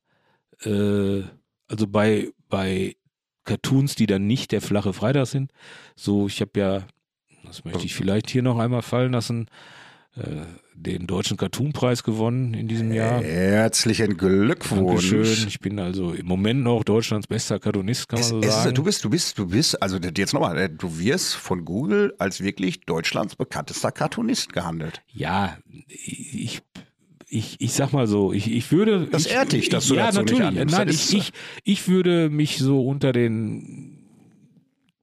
äh, also bei, bei Cartoons, die dann nicht der flache Freitag sind. So, ich habe ja, das möchte ich vielleicht hier noch einmal fallen lassen, den deutschen Cartoonpreis gewonnen in diesem Jahr. Herzlichen Glückwunsch. Dankeschön. Ich bin also im Moment noch Deutschlands bester Cartoonist, kann man Es, so es ist, sagen. du bist, du bist, du bist, also jetzt nochmal, du wirst von Google als wirklich Deutschlands bekanntester Cartoonist gehandelt. Ja, ich, ich, ich sag mal so, ich, ich würde. Das ehrt dich, dass du ja, nicht natürlich. annimmst. Nein, ich, ich, ich würde mich so unter den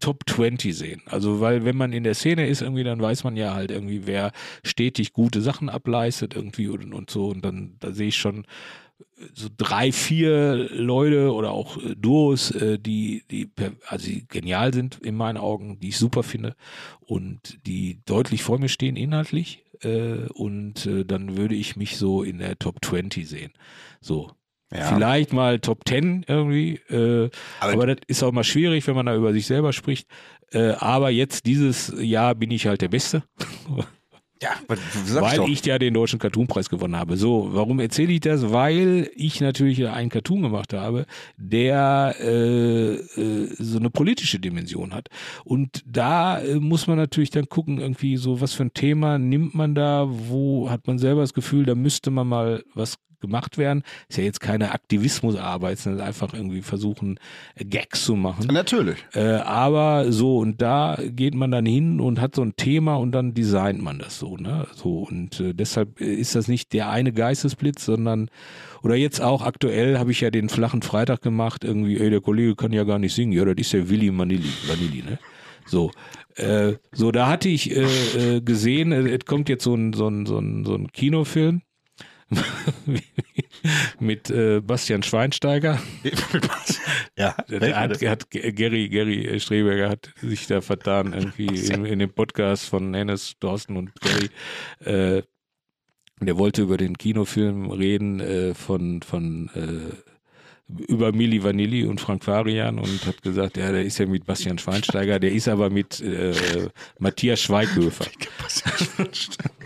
Top 20 sehen. Also, weil wenn man in der Szene ist, irgendwie, dann weiß man ja halt irgendwie, wer stetig gute Sachen ableistet, irgendwie und, und so. Und dann, da sehe ich schon so drei, vier Leute oder auch äh, Duos, äh, die, die, also die genial sind in meinen Augen, die ich super finde und die deutlich vor mir stehen inhaltlich. Äh, und äh, dann würde ich mich so in der Top 20 sehen. So. Ja. Vielleicht mal Top 10 irgendwie. Äh, Aber- aber, das ist auch mal schwierig, wenn man da über sich selber spricht. Äh, aber jetzt dieses Jahr bin ich halt der Beste. Ja, Weil doch. ich ja den Deutschen Cartoonpreis gewonnen habe. So, warum erzähle ich das? Weil ich natürlich einen Cartoon gemacht habe, der äh, äh, so eine politische Dimension hat. Und da äh, muss man natürlich dann gucken, irgendwie so, was für ein Thema nimmt man da, wo hat man selber das Gefühl, da müsste man mal was gemacht werden. Ist ja jetzt keine Aktivismusarbeit, sondern einfach irgendwie versuchen, äh, Gags zu machen. Natürlich. Äh, aber so, und da geht man dann hin und hat so ein Thema und dann designt man das so, ne? So, und äh, deshalb ist das nicht der eine Geistesblitz, sondern, oder jetzt auch aktuell habe ich ja den flachen Freitag gemacht, irgendwie, ey, der Kollege kann ja gar nicht singen, ja, das ist der Willi Vanilli, Vanilli, ne? So, äh, so, da hatte ich äh, äh, gesehen, äh, es kommt jetzt so ein, so ein, so ein, so ein Kinofilm mit äh, Bastian Schweinsteiger. ja, Der hat, hat Gary, Gary Streberger hat sich da vertan, irgendwie in, in dem Podcast von Hennes, Thorsten und Gary. Äh, der wollte über den Kinofilm reden äh, von, von äh, über Milli Vanilli und Frank Farian und hat gesagt, ja, der ist ja mit Bastian Schweinsteiger, der ist aber mit äh, Matthias Schweighöfer.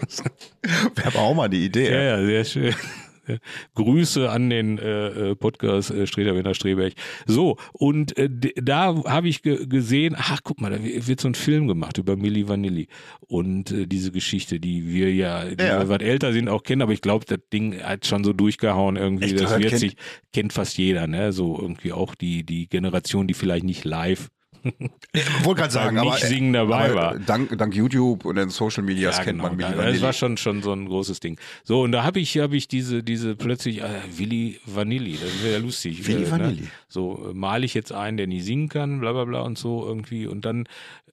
Wäre aber auch mal die Idee. Ja, ja, sehr schön. Grüße an den äh, äh, Podcast äh, Streter Werner Streberg. So, und äh, da habe ich ge gesehen, ach guck mal, da wird so ein Film gemacht über Milli Vanilli. Und äh, diese Geschichte, die wir ja, die Ja. wir was älter sind, auch kennen, aber ich glaube, das Ding hat schon so durchgehauen irgendwie. Ich das wird kennt- sich, kennt fast jeder, ne? So irgendwie auch die, die Generation, die vielleicht nicht live Wollte gerade sagen, aber, Nicht-Singen dabei aber war. Dank, dank YouTube und den Social Medias kennt man Milli Vanilli. Das war schon, schon so ein großes Ding. So, und da habe ich, hab ich diese, diese plötzlich, äh, Willi Vanilli, das wäre ja lustig. Willi äh, Vanilli. Ne? So, äh, male ich jetzt einen, der nie singen kann, bla bla bla und so irgendwie. Und dann,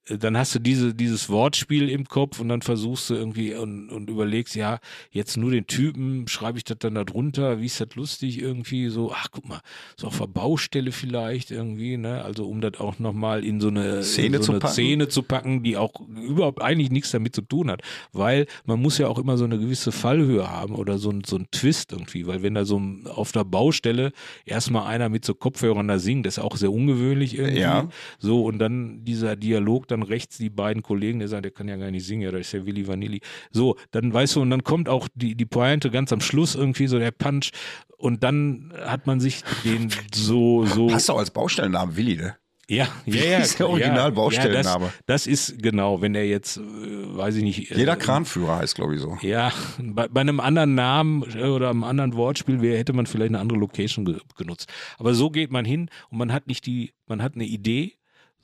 äh, dann hast du diese, dieses Wortspiel im Kopf und dann versuchst du irgendwie und, und überlegst, ja, jetzt nur den Typen, schreibe ich das dann da drunter, wie ist das lustig irgendwie, so, ach guck mal, so auf der Baustelle vielleicht irgendwie, ne? Also um das auch nochmal in so eine Szene so zu eine packen? Szene zu packen, die auch überhaupt eigentlich nichts damit zu tun hat. Weil man muss ja auch immer so eine gewisse Fallhöhe haben oder so, ein- so ein Twist irgendwie, weil wenn da so auf der Baustelle erstmal einer mit so Kopfhörern da singt, das ist auch sehr ungewöhnlich irgendwie. Ja. So, und dann dieser Dialog, dann rechts die beiden Kollegen, der sagt, der kann ja gar nicht singen, ja, das ist ja Willi Vanilli. So, dann weißt du, und dann kommt auch die, die Pointe ganz am Schluss irgendwie so der Punch und dann hat man sich den so, so. Passt doch als Baustellennamen Willi, ne? Ja, ja, ja. ist der Original-Baustellenname? Ja, das, das ist genau, wenn er jetzt, äh, weiß ich nicht. Jeder äh, Kranführer heißt, glaube ich, so. Ja, bei, bei einem anderen Namen äh, oder einem anderen Wortspiel wäre, hätte man vielleicht eine andere Location ge genutzt. Aber so geht man hin und man hat nicht die, man hat eine Idee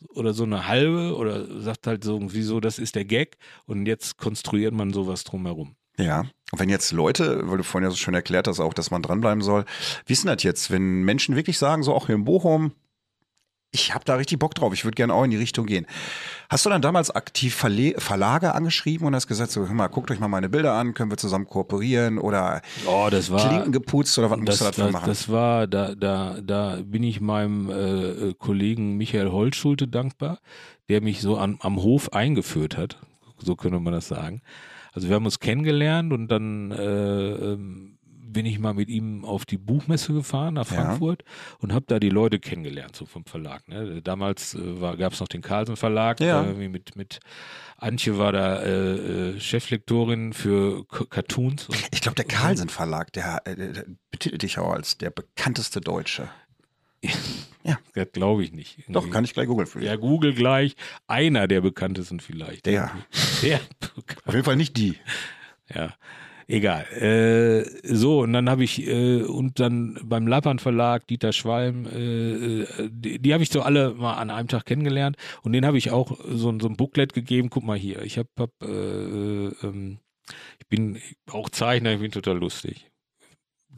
oder so eine halbe oder sagt halt so irgendwie so, das ist der Gag und jetzt konstruiert man sowas drumherum. Ja. Und wenn jetzt Leute, weil du vorhin ja so schön erklärt hast, auch, dass man dranbleiben soll, wie ist denn das jetzt, wenn Menschen wirklich sagen, so auch hier in Bochum, ich habe da richtig Bock drauf, ich würde gerne auch in die Richtung gehen. Hast du dann damals aktiv Verle Verlage angeschrieben und hast gesagt, so, hör mal, guckt euch mal meine Bilder an, können wir zusammen kooperieren oder Oh, das war. Klinken geputzt oder was musst das, du dafür machen? das war, da, da, da bin ich meinem äh, äh, Kollegen Michael Holtschulte dankbar, der mich so an, am Hof eingeführt hat. So könnte man das sagen. Also wir haben uns kennengelernt und dann äh, ähm, bin ich mal mit ihm auf die Buchmesse gefahren nach Ja. Frankfurt und habe da die Leute kennengelernt, so vom Verlag. Ne? Damals äh, gab es noch den Carlsen Verlag, Ja. äh, irgendwie mit, mit Antje war da äh, äh, Cheflektorin für K Cartoons. Und ich glaube, der Carlsen Verlag, der, äh, der betitelt dich auch als der bekannteste Deutsche. Ja. Das glaube ich nicht. Doch, Irgendwie. kann ich gleich googeln für dich. Ja, Google gleich. Einer der bekanntesten vielleicht. Der. Der. Auf jeden Fall nicht die. Ja. Egal. Äh, so, und dann habe ich, äh, und dann beim Lappern Verlag, Dieter Schwalm, äh, äh, die, die habe ich so alle mal an einem Tag kennengelernt und den habe ich auch so, so ein Booklet gegeben. Guck mal hier, ich habe, hab, äh, äh, ähm, ich bin auch Zeichner, ich bin total lustig.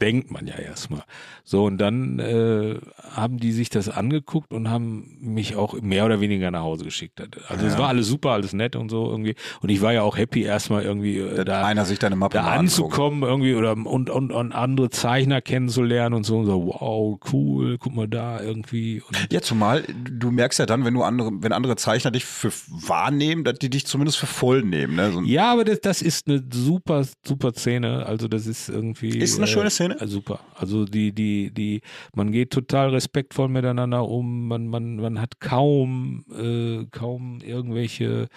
Denkt man ja erstmal. So, und dann äh, haben die sich das angeguckt und haben mich auch mehr oder weniger nach Hause geschickt. Also es Ja. war alles super, alles nett und so irgendwie. Und ich war ja auch happy, erstmal irgendwie äh, da einer sich deine Mappe da anzukommen irgendwie oder und, und, und andere Zeichner kennenzulernen und so und so, wow, cool, guck mal da irgendwie. Und Ja, zumal du merkst ja dann, wenn du andere, wenn andere Zeichner dich für wahrnehmen, dass die dich zumindest für voll nehmen. Ne? So ja, aber das, das ist eine super, super Szene. Also das ist irgendwie. Ist eine schöne Szene? Äh, super. Also die, die, die, man geht total respektvoll miteinander um, man, man, man hat kaum, äh, kaum irgendwelche,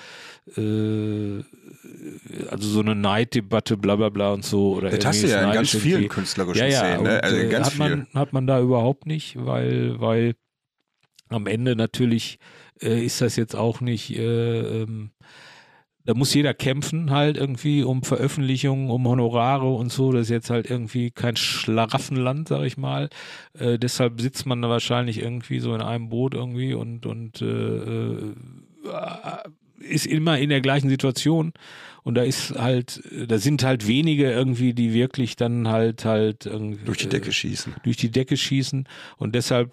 äh, also so eine Neiddebatte, bla bla bla und so. Oder das hast du ja in ganz vielen künstlerischen ja, ja, Szenen. Ne? Also äh, ganz hat, viel. man, hat man da überhaupt nicht, weil, weil am Ende natürlich äh, ist das jetzt auch nicht, äh, ähm, da muss jeder kämpfen halt irgendwie um Veröffentlichungen, um Honorare und so. Das ist jetzt halt irgendwie kein Schlaraffenland, sag ich mal. Äh, deshalb sitzt man da wahrscheinlich irgendwie so in einem Boot irgendwie und, und äh, äh, ist immer in der gleichen Situation. Und da ist halt, da sind halt wenige irgendwie, die wirklich dann halt halt irgendwie, durch die Decke schießen. durch die Decke schießen. Und deshalb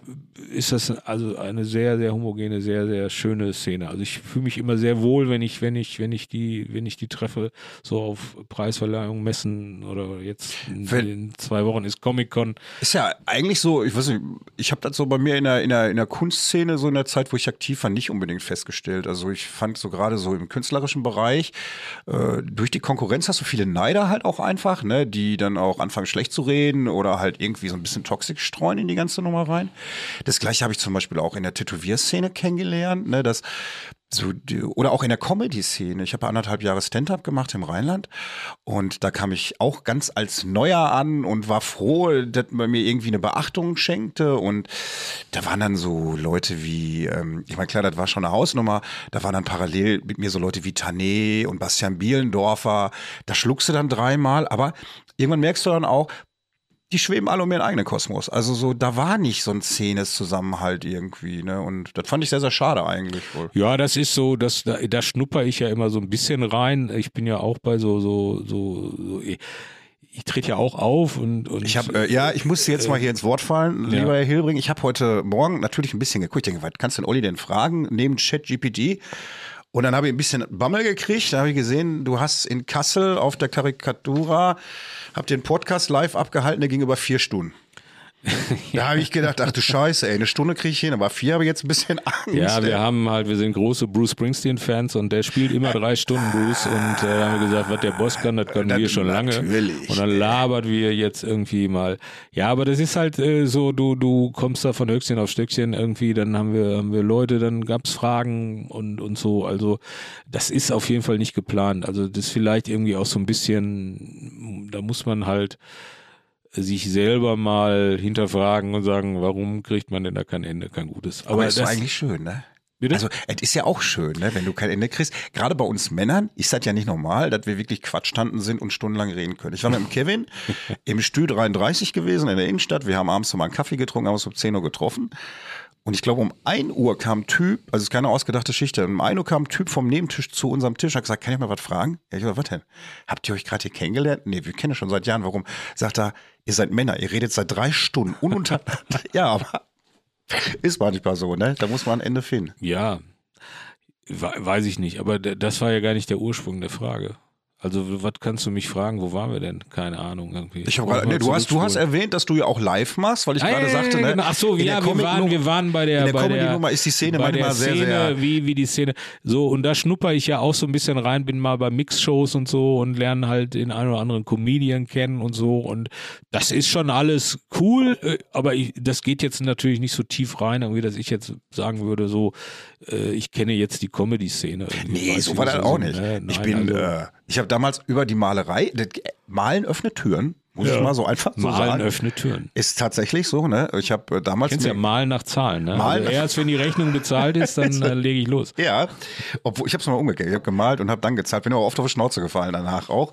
ist das also eine sehr, sehr homogene, sehr, sehr schöne Szene. Also ich fühle mich immer sehr wohl, wenn ich, wenn ich, wenn ich die, wenn ich die treffe, so auf Preisverleihungen, Messen oder jetzt in, in zwei Wochen ist Comic-Con. Ist ja eigentlich so, ich weiß nicht, ich habe das so bei mir in der, in, der, in der Kunstszene, so in der Zeit, wo ich aktiv war, nicht unbedingt festgestellt. Also ich fand so gerade so im künstlerischen Bereich, äh, durch die Konkurrenz hast du viele Neider halt auch einfach, ne, die dann auch anfangen schlecht zu reden oder halt irgendwie so ein bisschen Toxik streuen in die ganze Nummer rein. Das gleiche habe ich zum Beispiel auch in der Tätowierszene kennengelernt, ne, dass so oder auch in der Comedy-Szene. Ich habe anderthalb Jahre Stand-up gemacht im Rheinland und da kam ich auch ganz als Neuer an und war froh, dass man mir irgendwie eine Beachtung schenkte. Und da waren dann so Leute wie, ähm, ich meine klar, das war schon eine Hausnummer, da waren dann parallel mit mir so Leute wie Tané und Bastian Bielendorfer, da schluckst du dann dreimal, aber irgendwann merkst du dann auch, die schweben alle um ihren eigenen Kosmos. Also so, da war nicht so ein Szenes-Zusammenhalt irgendwie, ne? Und das fand ich sehr, sehr schade eigentlich wohl. Ja, das ist so, das, da, da schnupper ich ja immer so ein bisschen rein. Ich bin ja auch bei so, so, so, so ich, ich trete ja auch auf und, und Ich habe, äh, ja, ich muss jetzt mal hier ins Wort fallen, lieber Herr Hilbring. Ich habe heute Morgen natürlich ein bisschen geguckt. Ich denke, was kannst du denn Olli denn fragen neben ChatGPT? Und dann habe ich ein bisschen Bammel gekriegt. Da habe ich gesehen, du hast in Kassel auf der Karikatura, habt ihr einen Podcast live abgehalten, der ging über vier Stunden. Da habe ich gedacht, ach du Scheiße, ey, eine Stunde kriege ich hin, aber vier habe ich jetzt ein bisschen Angst. Ja, ey. wir haben halt, wir sind große Bruce Springsteen-Fans und der spielt immer drei Stunden Bruce und äh, haben wir gesagt, was der Boss kann, das können Das wir schon lange. Und dann labert wir jetzt irgendwie mal. Ja, aber das ist halt äh, so, du, du kommst da von Höchstchen auf Stöckchen irgendwie, dann haben wir, haben wir Leute, dann gab's Fragen und, und so. Also das ist auf jeden Fall nicht geplant. Also das ist vielleicht irgendwie auch so ein bisschen, da muss man halt sich selber mal hinterfragen und sagen, warum kriegt man denn da kein Ende, kein gutes. aber ist doch eigentlich schön, ne? Bitte? Also, es ist ja auch schön, ne, wenn du kein Ende kriegst. Gerade bei uns Männern ist das ja nicht normal, dass wir wirklich Quatschtanten sind und stundenlang reden können. Ich war mit dem Kevin im Stü 33 gewesen in der Innenstadt. Wir haben abends noch mal einen Kaffee getrunken, haben uns um 10 Uhr getroffen. Und ich glaube, um 1 Uhr kam ein Typ, also es ist keine ausgedachte Geschichte, um 1 Uhr kam ein Typ vom Nebentisch zu unserem Tisch, hat gesagt, kann ich mal was fragen? Ja, ich gesagt, was denn? Habt ihr euch gerade hier kennengelernt? Nee, wir kennen schon seit Jahren. Warum? Sagt er, ihr seid Männer, ihr redet seit drei Stunden ununtereinander. ja, aber ist manchmal so, ne? Da muss man ein Ende finden. Ja, we- weiß ich nicht, aber das war ja gar nicht der Ursprung der Frage. Also, was kannst du mich fragen? Wo waren wir denn? Keine Ahnung irgendwie. Ich gerade, man nee, du hast, du hast erwähnt, dass du ja auch live machst, weil ich Ah, gerade ja, sagte, ne? genau. Ach so, ja, wir waren, wir waren bei der, der bei der Comedy-Nummer ist die Szene bei der sehr, Szene, sehr- wie, wie die Szene. So, und da schnupper ich ja auch so ein bisschen rein, bin mal bei Mixshows und so und lerne halt den einen oder anderen Comedian kennen und so. Und das ist schon alles cool, äh, aber ich, das geht jetzt natürlich nicht so tief rein, irgendwie, dass ich jetzt sagen würde, so, äh, ich kenne jetzt die Comedy-Szene. irgendwie. Nee, so ich war das so auch nicht. ne? ich Nein, bin, also- äh, ich habe damals über die Malerei, Malen öffnet Türen, Muss ich mal so einfach so Malen sagen. öffnet Türen. Ist tatsächlich so, ne? Ich habe äh, damals Kennst ja Malen nach Zahlen, ne? Malen- Also erst wenn die Rechnung bezahlt ist, dann äh, lege ich los. Ja, obwohl ich habe es mal umgekehrt. Ich habe gemalt und habe dann gezahlt. Bin aber oft auf die Schnauze gefallen danach auch.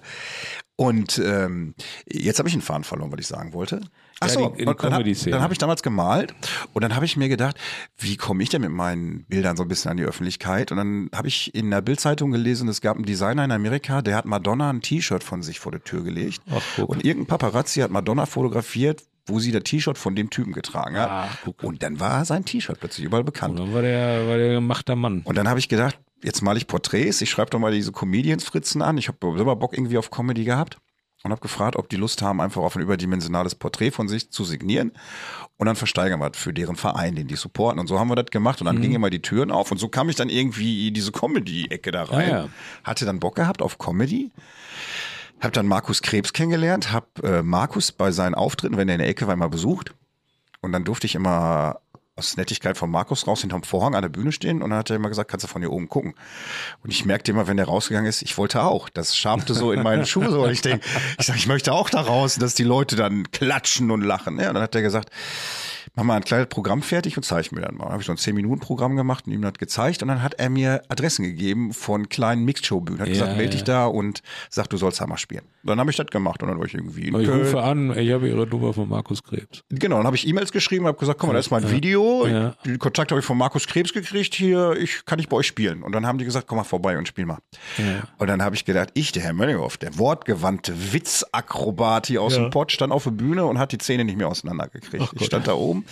Und ähm, jetzt habe ich einen Faden verloren, was ich sagen wollte. Ach so, die- die und dann, dann habe ich damals gemalt und dann habe ich mir gedacht, wie komme ich denn mit meinen Bildern so ein bisschen an die Öffentlichkeit? Und dann habe ich in der Bildzeitung gelesen, es gab einen Designer in Amerika, der hat Madonna ein T-Shirt von sich vor die Tür gelegt. Ach, und irgendein Paparazzi hat Madonna fotografiert, wo sie das T-Shirt von dem Typen getragen hat. Guck. und dann war sein T-Shirt plötzlich überall bekannt. Und dann war der, war der gemachter Mann. Und dann habe ich gedacht, jetzt male ich Porträts, ich schreibe doch mal diese Comedians-Fritzen an. Ich habe selber Bock irgendwie auf Comedy gehabt und habe gefragt, ob die Lust haben, einfach auf ein überdimensionales Porträt von sich zu signieren. Und dann versteigern wir das für deren Verein, den die supporten. Und so haben wir das gemacht. Und dann gingen immer die Türen auf. Und so kam ich dann irgendwie in diese Comedy-Ecke da rein. Ah, ja. Hatte dann Bock gehabt auf Comedy. Hab dann Markus Krebs kennengelernt, hab äh, Markus bei seinen Auftritten, wenn er in der Ecke war, immer besucht. Und dann durfte ich immer aus Nettigkeit von Markus raus hinterm Vorhang an der Bühne stehen und dann hat er immer gesagt, kannst du von hier oben gucken. Und ich merkte immer, wenn der rausgegangen ist, ich wollte auch. Das schamte so in meine Schuhe so. Und ich denke, ich sag, ich möchte auch da raus, dass die Leute dann klatschen und lachen. Ja, und dann hat er gesagt, mach mal ein kleines Programm fertig und zeig mir dann mal. Dann habe ich so ein 10-Minuten-Programm gemacht und ihm das gezeigt und dann hat er mir Adressen gegeben von kleinen Mixed-Show-Bühnen. Hat Ja, gesagt, melde dich ja. da und sagt, du sollst Hammer spielen. Dann habe ich das gemacht und dann war ich irgendwie in ich Köln. rufe an, ich habe ihre Nummer von Markus Krebs. Genau, dann habe ich E-Mails geschrieben, habe gesagt, komm mal, da ist mein Video. Ja. Den Kontakt habe ich von Markus Krebs gekriegt. Hier, ich kann ich bei euch spielen. Und dann haben die gesagt, komm mal vorbei und spiel mal. Ja. Und dann habe ich gedacht, ich, der Herr Mönchhoff, der wortgewandte Witzakrobat hier aus Ja. dem Pott, stand auf der Bühne und hat die Zähne nicht mehr auseinandergekriegt. ich stand da oben.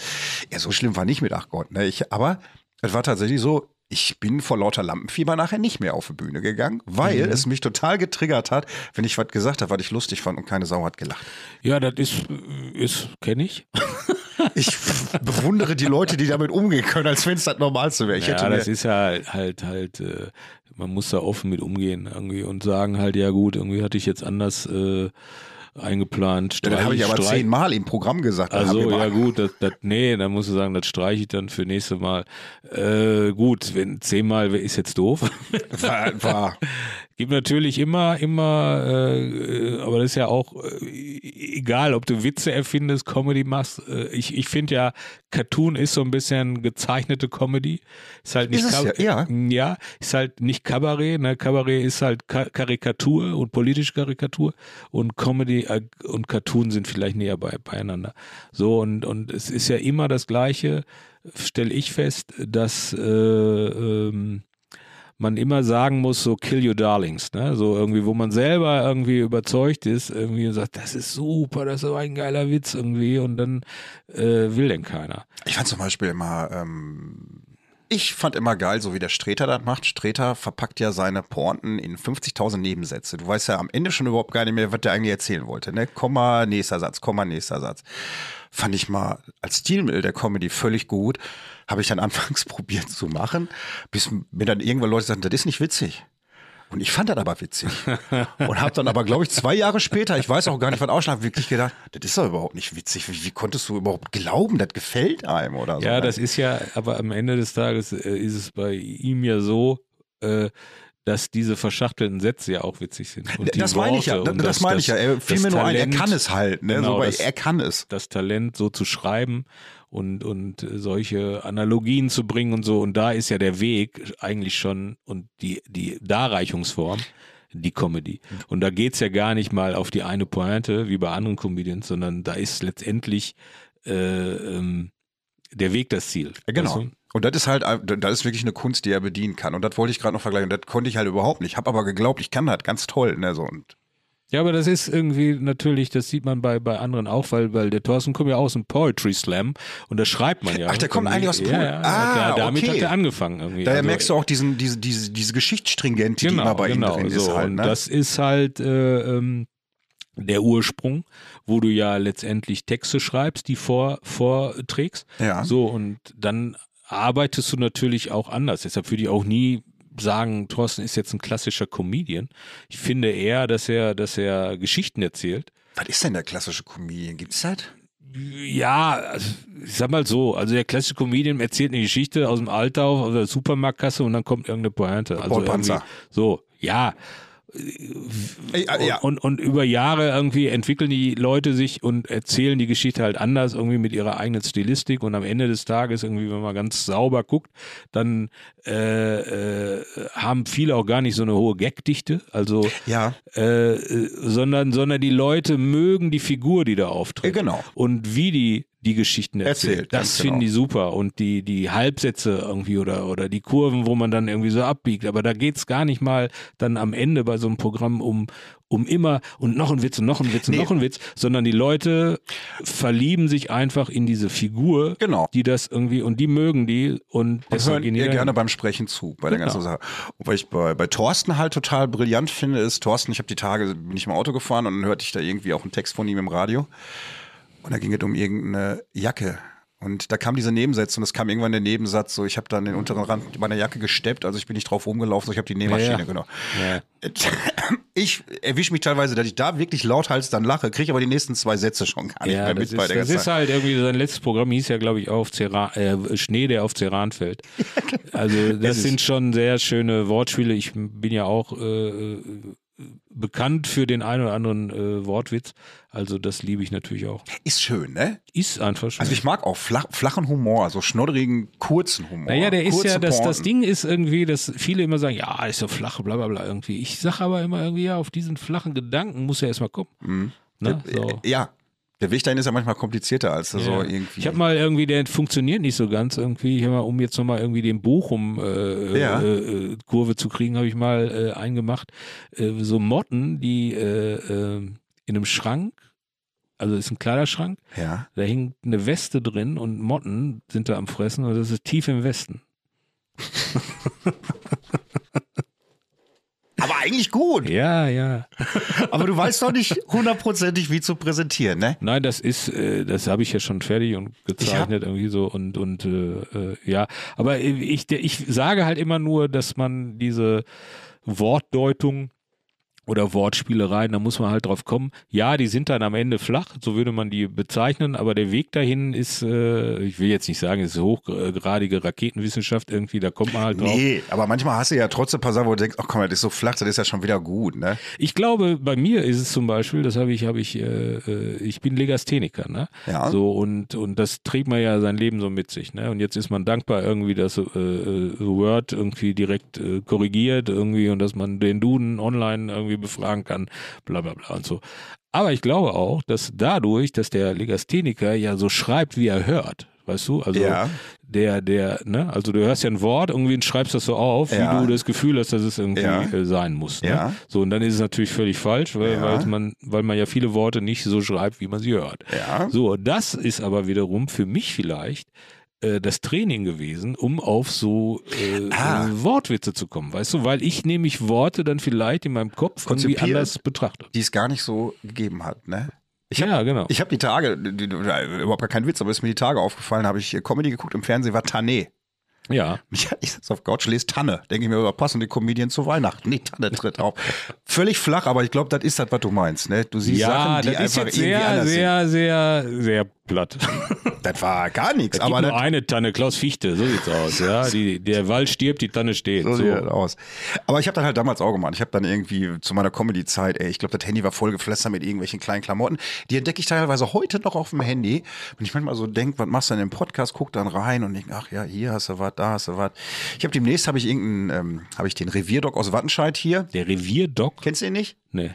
Ja, so schlimm war nicht mit Ach Gott. Ne? Ich, aber es war tatsächlich so, ich bin vor lauter Lampenfieber nachher nicht mehr auf die Bühne gegangen, weil es mich total getriggert hat, wenn ich was gesagt habe, was ich lustig fand und keine Sau hat gelacht. Ja, das ist, ist kenne ich. Ich bewundere die Leute, die damit umgehen können, als wenn es das Normalste wäre. Ich ja, das ist ja halt, halt, äh, man muss da offen mit umgehen irgendwie und sagen halt, ja gut, irgendwie hatte ich jetzt anders äh, eingeplant. Ja, dann habe ich aber streich- zehnmal im Programm gesagt. Also ja gut, das, das, nee, dann musst du sagen, das streiche ich dann für nächste Mal. Äh, gut, wenn zehnmal ist jetzt doof. War, war, Gibt natürlich immer, immer, äh, aber das ist ja auch äh, egal, ob du Witze erfindest, Comedy machst. Äh, ich ich finde ja, Cartoon ist so ein bisschen gezeichnete Comedy. Ist halt nicht Ist es Kab- ja, ja. ja, ist halt nicht Kabarett. Ne? Kabarett ist halt Ka Karikatur und politische Karikatur und Comedy und Cartoon sind vielleicht näher bei, beieinander. So und und es ist ja immer das Gleiche. Stelle ich fest, dass äh, ähm, man immer sagen muss, so kill your darlings, ne? So irgendwie, wo man selber irgendwie überzeugt ist, irgendwie und sagt, das ist super, das ist so ein geiler Witz irgendwie und dann äh, will denn keiner. ich fand zum Beispiel immer, ähm, ich fand immer geil, so wie der Streter das macht. Streter verpackt ja seine Pointen in 50.000 Nebensätze. Du weißt ja am Ende schon überhaupt gar nicht mehr, was der eigentlich erzählen wollte. Ne? Komma, nächster Satz, Komma, nächster Satz. Fand ich mal als Stilmittel der Comedy völlig gut. Habe ich dann anfangs probiert zu machen, bis mir dann irgendwann Leute sagten, das ist nicht witzig. Und ich fand das aber witzig. Und habe dann aber, glaube ich, zwei Jahre später, ich weiß auch gar nicht, was ausschlag, wirklich gedacht, das ist doch überhaupt nicht witzig. Wie, wie konntest du überhaupt glauben, das gefällt einem oder so? Ja, ne? das ist ja, aber am Ende des Tages äh, ist es bei ihm ja so, äh, dass diese verschachtelten Sätze ja auch witzig sind. Und das meine ich ja, das, das meine ich ja. Er fiel mir nur ein, er Talent- kann es halt, ne? Genau, so, das- er kann es. das Talent so zu schreiben und, und solche Analogien zu bringen und so. Und da ist ja der Weg eigentlich schon und die, die Darreichungsform, die Comedy. Und da geht's ja gar nicht mal auf die eine Pointe wie bei anderen Comedians, sondern da ist letztendlich äh, ähm, der Weg das Ziel. Genau. Du? Und das ist halt, das ist wirklich eine Kunst, die er bedienen kann. Und das wollte ich gerade noch vergleichen. Das konnte ich halt überhaupt nicht. Habe aber geglaubt, ich kann das ganz toll. Ne? So, und Ja, aber das ist irgendwie natürlich, das sieht man bei, bei anderen auch, weil, weil der Thorsten kommt ja aus dem Poetry Slam und das schreibt man ja. Ach, der kommt eigentlich aus dem ja, ja, Ah, da, Damit okay. hat er angefangen irgendwie. daher Also- merkst du auch diesen, diese, diese, diese Geschichtsstringenz, die genau, immer bei genau, ihm drin so. ist halt. Ne? das ist halt äh, ähm, der Ursprung, wo du ja letztendlich Texte schreibst, die vor, vorträgst. Ja. So, und dann arbeitest du natürlich auch anders. Deshalb würde ich auch nie sagen, Thorsten ist jetzt ein klassischer Comedian. Ich finde eher, dass er, dass er Geschichten erzählt. Was ist denn der klassische Comedian? Gibt's das? Ja, also, ich sag mal so, also der klassische Comedian erzählt eine Geschichte aus dem Alltag, aus der Supermarktkasse und dann kommt irgendeine Pointe. Also Paul Panzer. So, ja. Ey, äh, ja. und, und über Jahre irgendwie entwickeln die Leute sich und erzählen die Geschichte halt anders, irgendwie mit ihrer eigenen Stilistik und am Ende des Tages, irgendwie, wenn man ganz sauber guckt, dann äh, äh, haben viele auch gar nicht so eine hohe Gagdichte, also Ja. äh, äh, sondern, sondern die Leute mögen die Figur, die da auftritt. Äh, genau. Und wie die die Geschichten erzählt. Erzählt, das finden genau. die super. Und die, die Halbsätze irgendwie oder, oder die Kurven, wo man dann irgendwie so abbiegt. Aber da geht's gar nicht mal dann am Ende bei so einem Programm um, um immer und noch ein Witz und noch ein Witz und Nee. noch ein Witz, sondern die Leute verlieben sich einfach in diese Figur, Genau. die das irgendwie, und die mögen die und Und hören ihr gerne beim Sprechen zu, bei der Genau. ganzen Sache. Und was ich bei, bei Thorsten halt total brillant finde, ist, Thorsten, ich habe die Tage, bin ich im Auto gefahren und dann hörte ich da irgendwie auch einen Text von ihm im Radio. Und da ging es um irgendeine Jacke. Und da kam dieser Nebensatz und es kam irgendwann der Nebensatz, so ich habe dann den unteren Rand meiner Jacke gesteppt, also ich bin nicht drauf rumgelaufen, so ich habe die Nähmaschine Ja, genommen. Ja. Ich erwische mich teilweise, dass ich da wirklich lauthals dann lache, kriege aber die nächsten zwei Sätze schon gar nicht Ja, mehr das, mit bei ist, der das ist halt irgendwie, sein letztes Programm hieß ja, glaube ich, auf Ceran, äh, Schnee, der auf Ceran fällt. Also das ist- sind schon sehr schöne Wortspiele. Ich bin ja auch äh, äh, bekannt für den einen oder anderen äh, Wortwitz. Also das liebe ich natürlich auch. Ist schön, ne? Ist einfach schön. Also ich mag auch flach, flachen Humor, so schnodderigen, kurzen Humor. naja, der ist ja, das, das. Ding ist irgendwie, dass viele immer sagen, ja, ist so flach, bla bla bla irgendwie. Ich sage aber immer irgendwie, ja, auf diesen flachen Gedanken muss er erstmal kommen. Ne? So. Äh, Ja, der Weg dahin ist ja manchmal komplizierter als so Ja. irgendwie. Ich habe mal irgendwie, der funktioniert nicht so ganz irgendwie. Ich hab mal, um jetzt nochmal irgendwie den Bochum äh, Ja. äh, äh, Kurve zu kriegen, habe ich mal äh, eingemacht. Äh, so Motten, die äh, äh, in einem Schrank, also ist ein Kleiderschrank, ja. da hängt eine Weste drin und Motten sind da am Fressen und das ist tief im Westen. Aber eigentlich gut. Ja, ja. Aber du weißt doch nicht hundertprozentig, wie zu präsentieren, ne? Nein, das ist, äh, das habe ich ja schon fertig und gezeichnet irgendwie so und und äh, äh, ja. Aber ich ich sage halt immer nur, dass man diese Wortdeutung oder Wortspielereien, da muss man halt drauf kommen. Ja, die sind dann am Ende flach, so würde man die bezeichnen, aber der Weg dahin ist, äh, ich will jetzt nicht sagen, es ist hochgradige Raketenwissenschaft irgendwie, da kommt man halt drauf. Nee, aber manchmal hast du ja trotzdem ein paar Sachen, wo du denkst, ach komm, das ist so flach, das ist ja schon wieder gut, ne? Ich glaube, bei mir ist es zum Beispiel, das habe ich, habe ich, äh, äh, ich bin Legastheniker, ne? Ja. So und und das trägt man ja sein Leben so mit sich, ne? Und jetzt ist man dankbar irgendwie, dass äh, äh, Word irgendwie direkt äh, korrigiert irgendwie und dass man den Duden online irgendwie befragen kann, bla bla bla und so. Aber ich glaube auch, dass dadurch, dass der Legastheniker ja so schreibt, wie er hört, weißt du? Also Ja. der, der, ne? Also du hörst ja ein Wort, irgendwie schreibst das so auf, Ja. wie du das Gefühl hast, dass es irgendwie Ja. äh, sein muss. Ne? Ja. So, und dann ist es natürlich völlig falsch, weil, weil, man, weil man ja viele Worte nicht so schreibt, wie man sie hört. Ja. So, das ist aber wiederum für mich vielleicht äh, das Training gewesen, um auf so äh, Ah. äh, Wortwitze zu kommen, weißt du, weil ich nämlich Worte dann vielleicht in meinem Kopf irgendwie anders betrachte. Die es gar nicht so gegeben hat, ne? Ich hab- ja, genau. Ich habe die Tage, die, überhaupt gar kein Witz, aber ist mir die Tage aufgefallen, habe ich Comedy geguckt im Fernsehen, war Tané. ja. Ich, ich sitze auf Couch, lese Tanne. Denke ich mir, über passen die Comedian zu Weihnachten. Nee, Tanne tritt auf. Völlig flach, aber ich glaube, das ist das, was du meinst. Ne? Du siehst Ja, Sachen, die das ist einfach jetzt irgendwie sehr, anders sehr, sehr, sehr platt. Das war gar nichts. Aber nur eine Tanne, Klaus Fichte, so sieht's aus. Ja, die, der Wald stirbt, die Tanne steht. so So. sieht das aus. Aber ich habe dann halt damals auch gemacht. Ich habe dann irgendwie zu meiner Comedy-Zeit, ey, ich glaube, das Handy war voll geflattert mit irgendwelchen kleinen Klamotten. Die entdecke ich teilweise heute noch auf dem Handy. Wenn ich manchmal so denke, was machst du denn im Podcast, guck dann rein und denk, ach ja, hier hast du was, da hast du was. Ich habe demnächst habe ich irgendeinen, ähm, habe ich den Revierdoc aus Wattenscheid hier. Der Revierdoc? Kennst du ihn nicht? Nee.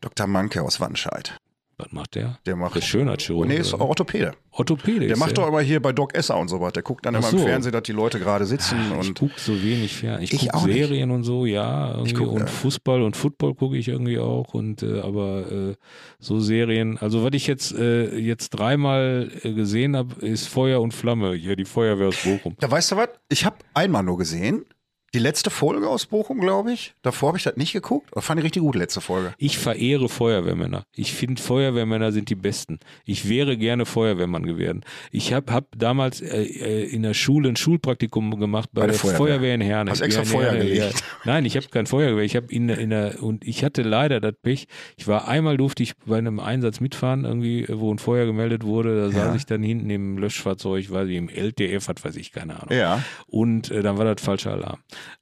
Dr. Manke aus Wattenscheid. Was macht der? Der macht- Der Schönheitschirurg. Nee, ist? Orthopäde. Orthopäde. Der macht doch immer hier bei Doc Esser und so was. Der guckt dann Ach immer so. im Fernsehen, dass die Leute gerade sitzen Ich und gucke so wenig fern. Ich, Ich gucke auch nicht. Serien und so, ja. Irgendwie. guck, und äh, Fußball und Football gucke ich irgendwie auch. Und äh, aber äh, so Serien. Also was ich jetzt äh, jetzt dreimal äh, gesehen habe, ist Feuer und Flamme. Hier die Feuerwehr aus Bochum. Da weißt du was? Ich habe einmal nur gesehen. Die letzte Folge aus Bochum, glaube ich. Davor habe ich das nicht geguckt. Aber fand ich richtig gut, letzte Folge. Ich verehre Feuerwehrmänner. Ich finde, Feuerwehrmänner sind die Besten. Ich wäre gerne Feuerwehrmann geworden. Ich habe hab damals äh, äh, in der Schule ein Schulpraktikum gemacht bei, Bei der der Feuerwehr. Feuerwehr, in Herne. Hast extra Feuer Herne, gelegt. Ja. Nein, ich habe kein Feuerwehr. Ich habe in, in der und ich hatte leider das Pech. Ich war einmal durfte ich bei einem Einsatz mitfahren, irgendwie, wo ein Feuer gemeldet wurde. Da Ja. saß ich dann hinten im Löschfahrzeug, weiß ich, im LTF, hat weiß ich, keine Ahnung. Ja. Und äh, dann war das falscher Alarm.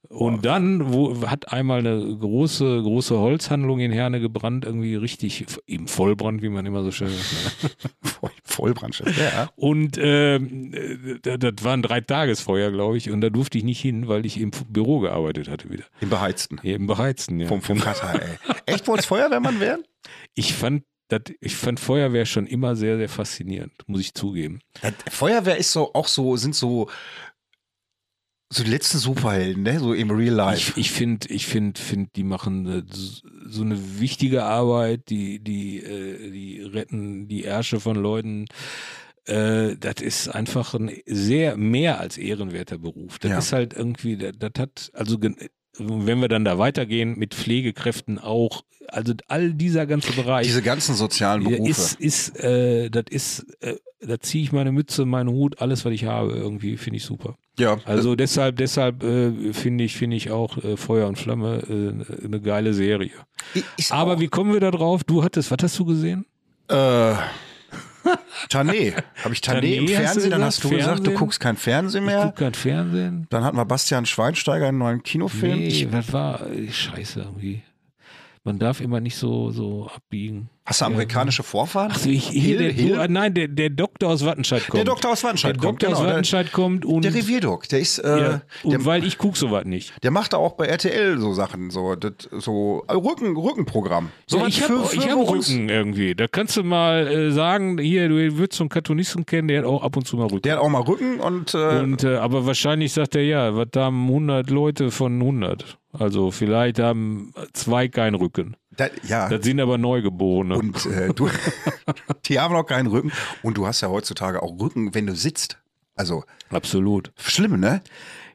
Und dann wo, hat einmal eine große, große Holzhandlung in Herne gebrannt, irgendwie richtig im Vollbrand, wie man immer so schön sagt. ne? Voll, Vollbrandschiff. Ja. Und ähm, äh, das war ein Dreitagesfeuer, glaube ich. Und da durfte ich nicht hin, weil ich im Büro gearbeitet hatte wieder. Im Beheizten. Hier im Beheizten, ja. Vom, vom Katar, ey. Echt wollt's Feuerwehrmann werden? Ich fand, das, ich fand Feuerwehr schon immer sehr, sehr faszinierend, muss ich zugeben. Das, Feuerwehr ist so, auch so, sind so, so die letzten Superhelden, ne? So im Real Life. Ich, ich finde, ich finde, find, die machen so eine wichtige Arbeit, die, die, äh, die retten die Ärsche von Leuten. Äh, das ist einfach ein sehr mehr als ehrenwerter Beruf. Das Ja. ist halt irgendwie, das, das hat, also wenn wir dann da weitergehen mit Pflegekräften auch, also all dieser ganze Bereich. Diese ganzen sozialen Berufe. Ist, ist, äh, das ist, äh, da ziehe ich meine Mütze, meinen Hut, alles, was ich habe, irgendwie finde ich super. ja, Also deshalb, deshalb äh, finde ich, finde ich auch äh, Feuer und Flamme äh, eine geile Serie. I- ist Aber auch, wie kommen wir da drauf? Du hattest, was hast du gesehen? äh, Tané. Habe ich Tané, im Fernsehen? Dann hast du gesagt, du Fernsehen? guckst kein Fernsehen Ich mehr. gucke kein Fernsehen. Dann hatten wir Bastian Schweinsteiger einen neuen Kinofilm. Nee, Ich, was war? äh, Scheiße irgendwie. Man darf immer nicht so, so abbiegen. hast du amerikanische Vorfahren? Ach so, ich, Hill- der, Hill? Du, nein, der, der Doktor aus Wattenscheid kommt. Der Doktor aus Wattenscheid der kommt, Doktor aus genau, der- Wattenscheid kommt und, Der Revierdoc, der ist, äh, ja, und der, weil ich gucke sowas nicht. der macht da auch bei RTL so Sachen, so, das, so äh, Rücken, Rückenprogramm. So ja, was ich habe hab. Rücken irgendwie. Da kannst du mal äh, sagen, hier, du würdest so einen Cartoonisten kennen, der hat auch ab und zu mal Rücken. Der hat auch mal Rücken und, äh, und, äh, aber wahrscheinlich sagt er ja, was haben 100 Leute von 100? Also vielleicht haben zwei keinen Rücken. da, ja. Das sind aber Neugeborene. Und äh, du, die haben auch keinen Rücken. Und du hast ja heutzutage auch Rücken, wenn du sitzt. Also Absolut. schlimm, ne?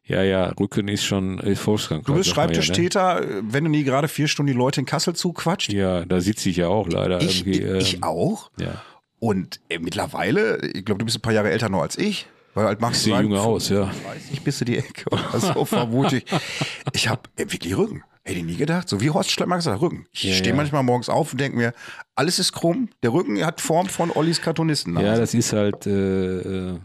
Ja, ja, Rücken ist schon ist Volkskrankheit. Du bist Schreibtischtäter, äh, wenn du nie gerade vier Stunden die Leute in Kassel zuquatscht. Ja, ne? ja da sitze ich ja auch leider Ich, ähm, ich auch. Ja. Und äh, mittlerweile, ich glaube, du bist ein paar Jahre älter noch als ich. Weil halt machst Ich sehe jünger aus, ja. 30 bis du die Ecke oder so, vermute ich. Ich habe wirklich Rücken. Hätte ich nie gedacht. So wie Horst Schlemmer gesagt, Rücken. Ich Ja, stehe ja. manchmal morgens auf und denke mir, alles ist krumm. Der Rücken hat Form von Ollis Cartoonisten. Ja, das ist halt äh, äh,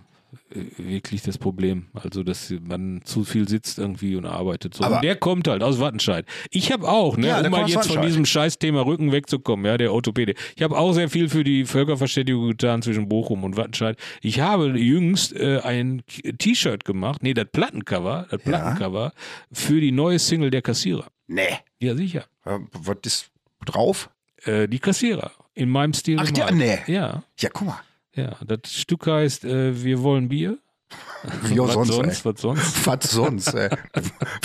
wirklich das Problem. Also, dass man zu viel sitzt irgendwie und arbeitet. So. Aber- und der kommt halt aus Wattenscheid. Ich habe auch, ne, Ja, um mal jetzt von diesem Scheißthema Rücken wegzukommen, ja, der Orthopäde. Ich habe auch sehr viel für die Völkerverständigung getan zwischen Bochum und Wattenscheid. Ich habe jüngst äh, ein T-Shirt gemacht, nee, das Plattencover, das Ja. Plattencover für die neue Single der Kassierer. Nee. Ja, sicher. Äh, Was ist drauf? Äh, die Kassierer. In meinem Stil. Ach, der, gemalt. nee. Ja, Ja, guck mal. Ja. Das Stück heißt äh, Wir wollen Bier. Auch was sonst, sonst, was sonst. Was sonst, ey.